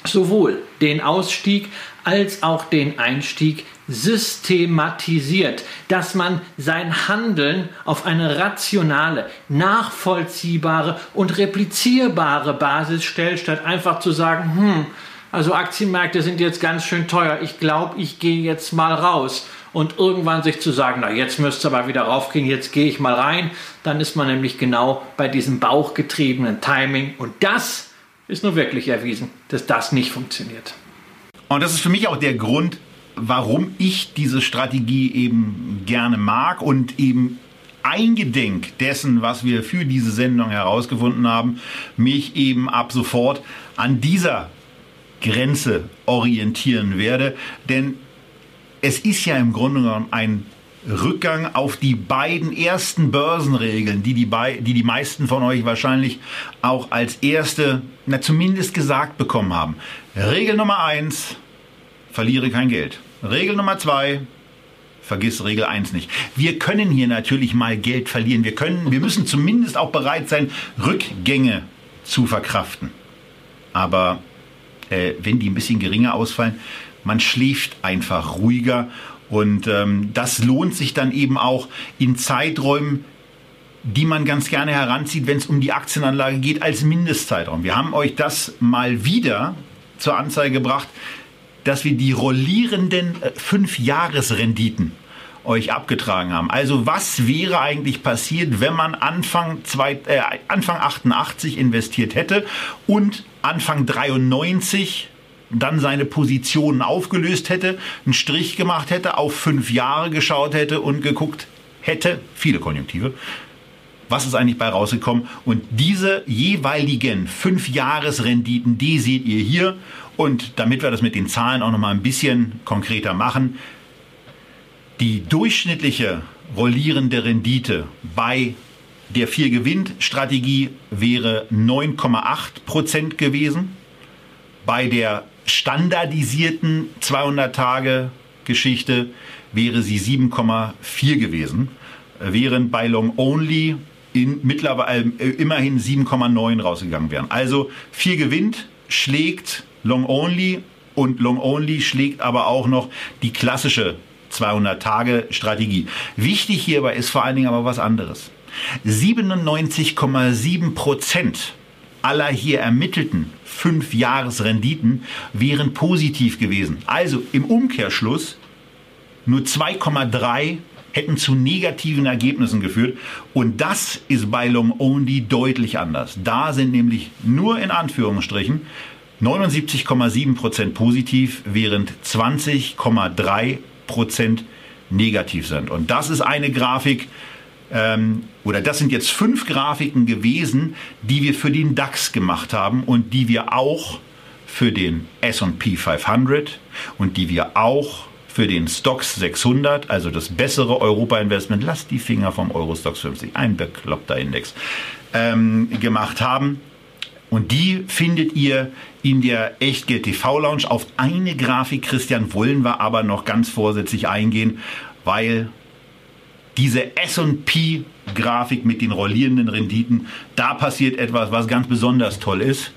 sowohl den Ausstieg als auch den Einstieg systematisiert, dass man sein Handeln auf eine rationale, nachvollziehbare und replizierbare Basis stellt, statt einfach zu sagen, hm, also Aktienmärkte sind jetzt ganz schön teuer, ich glaube, ich gehe jetzt mal raus. Und irgendwann sich zu sagen, na jetzt müsste aber wieder raufgehen, jetzt gehe ich mal rein, dann ist man nämlich genau bei diesem bauchgetriebenen Timing. Und das ist nur wirklich erwiesen, dass das nicht funktioniert. Und das ist für mich auch der Grund, warum ich diese Strategie eben gerne mag und eben eingedenk dessen, was wir für diese Sendung herausgefunden haben, mich eben ab sofort an dieser Grenze orientieren werde. Denn es ist ja im Grunde genommen ein Rückgang auf die beiden ersten Börsenregeln, die die, die, die meisten von euch wahrscheinlich auch als erste, na zumindest gesagt bekommen haben. Regel Nummer eins: verliere kein Geld. Regel Nummer zwei, vergiss Regel 1 nicht. Wir können hier natürlich mal Geld verlieren. Wir, können, wir müssen zumindest auch bereit sein, Rückgänge zu verkraften. Aber äh, wenn die ein bisschen geringer ausfallen, man schläft einfach ruhiger. Und ähm, das lohnt sich dann eben auch in Zeiträumen, die man ganz gerne heranzieht, wenn es um die Aktienanlage geht, als Mindestzeitraum. Wir haben euch das mal wieder zur Anzeige gebracht dass wir die rollierenden äh, Fünf-Jahres-Renditen euch abgetragen haben. Also was wäre eigentlich passiert, wenn man Anfang, zwei, äh, Anfang 88 investiert hätte und Anfang 93 dann seine Positionen aufgelöst hätte, einen Strich gemacht hätte, auf fünf Jahre geschaut hätte und geguckt hätte, viele Konjunktive, was ist eigentlich bei rausgekommen? Und diese jeweiligen fünf Jahresrenditen, die seht ihr hier. Und damit wir das mit den Zahlen auch noch mal ein bisschen konkreter machen, die durchschnittliche rollierende Rendite bei der 4 gewinnt Strategie wäre 9,8 Prozent gewesen. Bei der standardisierten 200 Tage Geschichte wäre sie 7,4 gewesen, während bei Long Only in mittlerweile äh, immerhin 7,9 rausgegangen wären. Also 4 gewinnt, schlägt Long Only und Long Only schlägt aber auch noch die klassische 200 Tage Strategie. Wichtig hierbei ist vor allen Dingen aber was anderes. 97,7 Prozent aller hier ermittelten 5-Jahres-Renditen wären positiv gewesen. Also im Umkehrschluss nur 2,3 hätten zu negativen Ergebnissen geführt. Und das ist bei Long Only deutlich anders. Da sind nämlich nur in Anführungsstrichen 79,7% positiv, während 20,3% negativ sind. Und das ist eine Grafik, ähm, oder das sind jetzt fünf Grafiken gewesen, die wir für den DAX gemacht haben und die wir auch für den SP 500 und die wir auch für den Stocks 600, also das bessere Europa-Investment, lasst die Finger vom Euro-Stocks 50, ein bekloppter Index, ähm, gemacht haben. Und die findet ihr in der Echtgeld TV Lounge. Auf eine Grafik, Christian, wollen wir aber noch ganz vorsätzlich eingehen, weil diese SP-Grafik mit den rollierenden Renditen, da passiert etwas, was ganz besonders toll ist.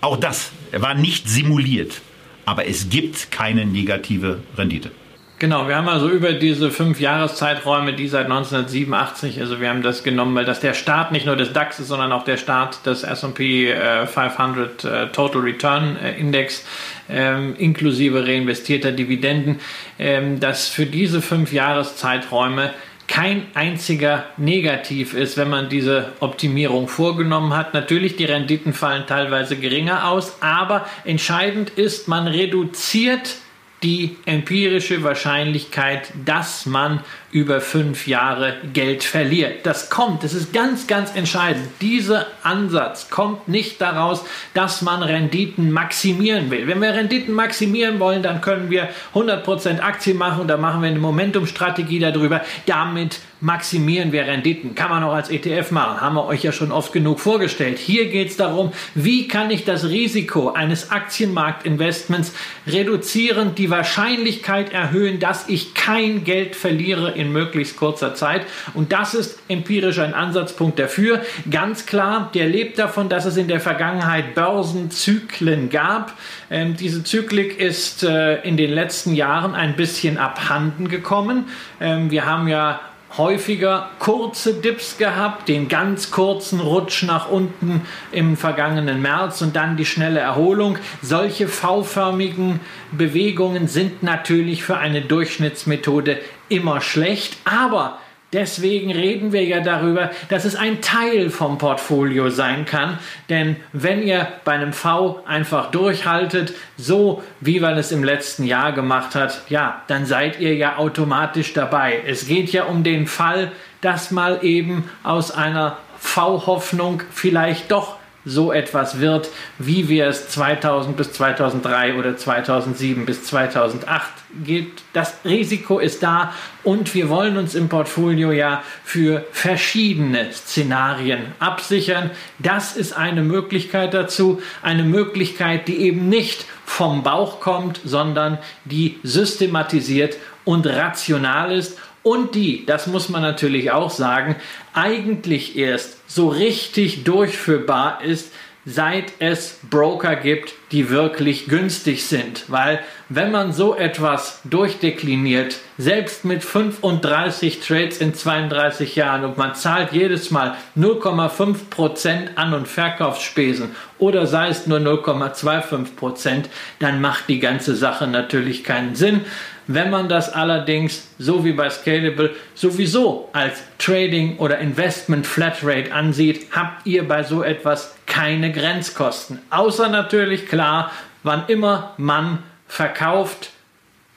Auch das war nicht simuliert, aber es gibt keine negative Rendite. Genau, wir haben also über diese fünf Jahreszeiträume, die seit 1987, also wir haben das genommen, weil das der Start nicht nur des DAX ist, sondern auch der Start des S&P 500 äh, äh, Total Return äh, Index, ähm, inklusive reinvestierter Dividenden, ähm, dass für diese fünf Jahreszeiträume kein einziger negativ ist, wenn man diese Optimierung vorgenommen hat. Natürlich, die Renditen fallen teilweise geringer aus, aber entscheidend ist, man reduziert die empirische Wahrscheinlichkeit, dass man über fünf Jahre Geld verliert. Das kommt, das ist ganz, ganz entscheidend. Dieser Ansatz kommt nicht daraus, dass man Renditen maximieren will. Wenn wir Renditen maximieren wollen, dann können wir 100% Aktien machen dann machen wir eine Momentumstrategie darüber. Damit maximieren wir Renditen. Kann man auch als ETF machen. Haben wir euch ja schon oft genug vorgestellt. Hier geht es darum, wie kann ich das Risiko eines Aktienmarktinvestments reduzieren, die Wahrscheinlichkeit erhöhen, dass ich kein Geld verliere in möglichst kurzer Zeit. Und das ist empirisch ein Ansatzpunkt dafür. Ganz klar, der lebt davon, dass es in der Vergangenheit Börsenzyklen gab. Ähm, diese Zyklik ist äh, in den letzten Jahren ein bisschen abhanden gekommen. Ähm, wir haben ja häufiger kurze Dips gehabt, den ganz kurzen Rutsch nach unten im vergangenen März und dann die schnelle Erholung. Solche V-förmigen Bewegungen sind natürlich für eine Durchschnittsmethode immer schlecht, aber Deswegen reden wir ja darüber, dass es ein Teil vom Portfolio sein kann. Denn wenn ihr bei einem V einfach durchhaltet, so wie man es im letzten Jahr gemacht hat, ja, dann seid ihr ja automatisch dabei. Es geht ja um den Fall, dass mal eben aus einer V-Hoffnung vielleicht doch so etwas wird, wie wir es 2000 bis 2003 oder 2007 bis 2008 gibt. Das Risiko ist da und wir wollen uns im Portfolio ja für verschiedene Szenarien absichern. Das ist eine Möglichkeit dazu, eine Möglichkeit, die eben nicht vom Bauch kommt, sondern die systematisiert und rational ist und die, das muss man natürlich auch sagen, eigentlich erst so richtig durchführbar ist, seit es Broker gibt, die wirklich günstig sind. Weil wenn man so etwas durchdekliniert, selbst mit 35 Trades in 32 Jahren und man zahlt jedes Mal 0,5% An- und Verkaufsspesen oder sei es nur 0,25%, dann macht die ganze Sache natürlich keinen Sinn. Wenn man das allerdings, so wie bei Scalable, sowieso als Trading oder Investment Flatrate ansieht, habt ihr bei so etwas keine Grenzkosten. Außer natürlich klar, wann immer man verkauft,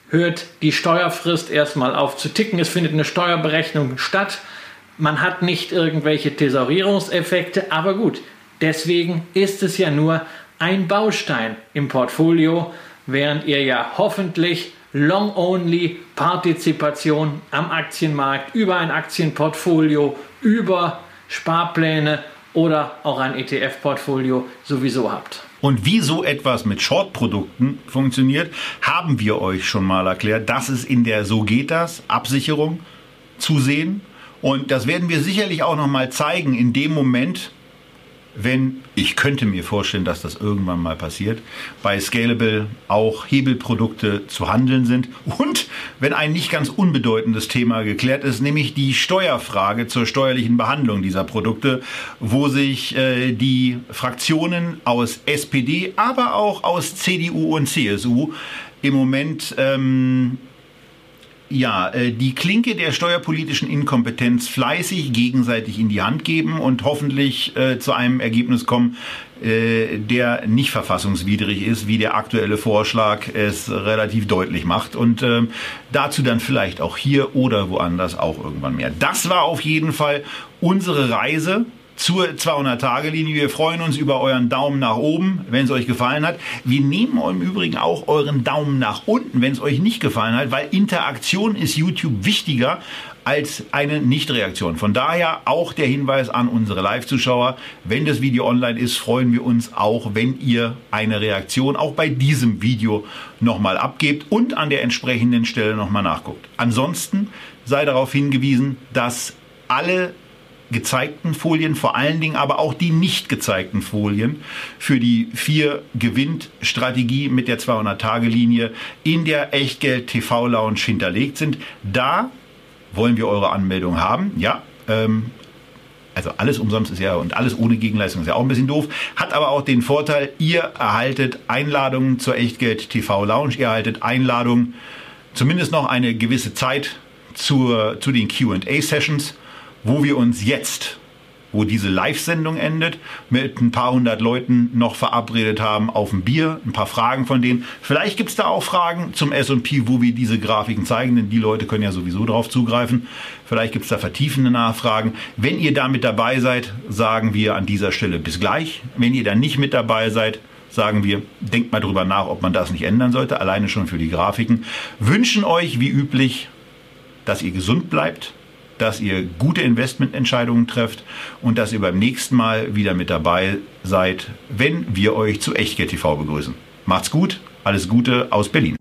hört die Steuerfrist erstmal auf zu ticken. Es findet eine Steuerberechnung statt. Man hat nicht irgendwelche Thesaurierungseffekte, aber gut, deswegen ist es ja nur ein Baustein im Portfolio, während ihr ja hoffentlich Long-Only Partizipation am Aktienmarkt über ein Aktienportfolio, über Sparpläne oder auch ein ETF-Portfolio sowieso habt. Und wie so etwas mit Short-Produkten funktioniert, haben wir euch schon mal erklärt. Das ist in der So geht das Absicherung zu sehen. Und das werden wir sicherlich auch noch mal zeigen in dem Moment, wenn, ich könnte mir vorstellen, dass das irgendwann mal passiert, bei Scalable auch Hebelprodukte zu handeln sind. Und wenn ein nicht ganz unbedeutendes Thema geklärt ist, nämlich die Steuerfrage zur steuerlichen Behandlung dieser Produkte, wo sich äh, die Fraktionen aus SPD, aber auch aus CDU und CSU im Moment ähm, ja, äh, die Klinke der steuerpolitischen Inkompetenz fleißig gegenseitig in die Hand geben und hoffentlich äh, zu einem Ergebnis kommen, äh, der nicht verfassungswidrig ist, wie der aktuelle Vorschlag es relativ deutlich macht. Und äh, dazu dann vielleicht auch hier oder woanders auch irgendwann mehr. Das war auf jeden Fall unsere Reise zur 200-Tage-Linie. Wir freuen uns über euren Daumen nach oben, wenn es euch gefallen hat. Wir nehmen im Übrigen auch euren Daumen nach unten, wenn es euch nicht gefallen hat, weil Interaktion ist YouTube wichtiger als eine Nichtreaktion. Von daher auch der Hinweis an unsere Live-Zuschauer, wenn das Video online ist, freuen wir uns auch, wenn ihr eine Reaktion auch bei diesem Video nochmal abgebt und an der entsprechenden Stelle nochmal nachguckt. Ansonsten sei darauf hingewiesen, dass alle gezeigten Folien, vor allen Dingen aber auch die nicht gezeigten Folien für die vier Gewinnt-Strategie mit der 200-Tage-Linie in der Echtgeld TV Lounge hinterlegt sind. Da wollen wir eure Anmeldung haben. Ja, ähm, also alles umsonst ist ja und alles ohne Gegenleistung ist ja auch ein bisschen doof. Hat aber auch den Vorteil, ihr erhaltet Einladungen zur Echtgeld TV Lounge. Ihr erhaltet Einladungen, zumindest noch eine gewisse Zeit zur, zu den QA Sessions wo wir uns jetzt, wo diese Live-Sendung endet, mit ein paar hundert Leuten noch verabredet haben auf ein Bier, ein paar Fragen von denen. Vielleicht gibt es da auch Fragen zum S&P, wo wir diese Grafiken zeigen, denn die Leute können ja sowieso darauf zugreifen. Vielleicht gibt es da vertiefende Nachfragen. Wenn ihr da mit dabei seid, sagen wir an dieser Stelle bis gleich. Wenn ihr da nicht mit dabei seid, sagen wir, denkt mal drüber nach, ob man das nicht ändern sollte, alleine schon für die Grafiken. Wünschen euch wie üblich, dass ihr gesund bleibt, dass ihr gute Investmententscheidungen trefft und dass ihr beim nächsten Mal wieder mit dabei seid, wenn wir euch zu Echtgeld TV begrüßen. Macht's gut, alles Gute aus Berlin.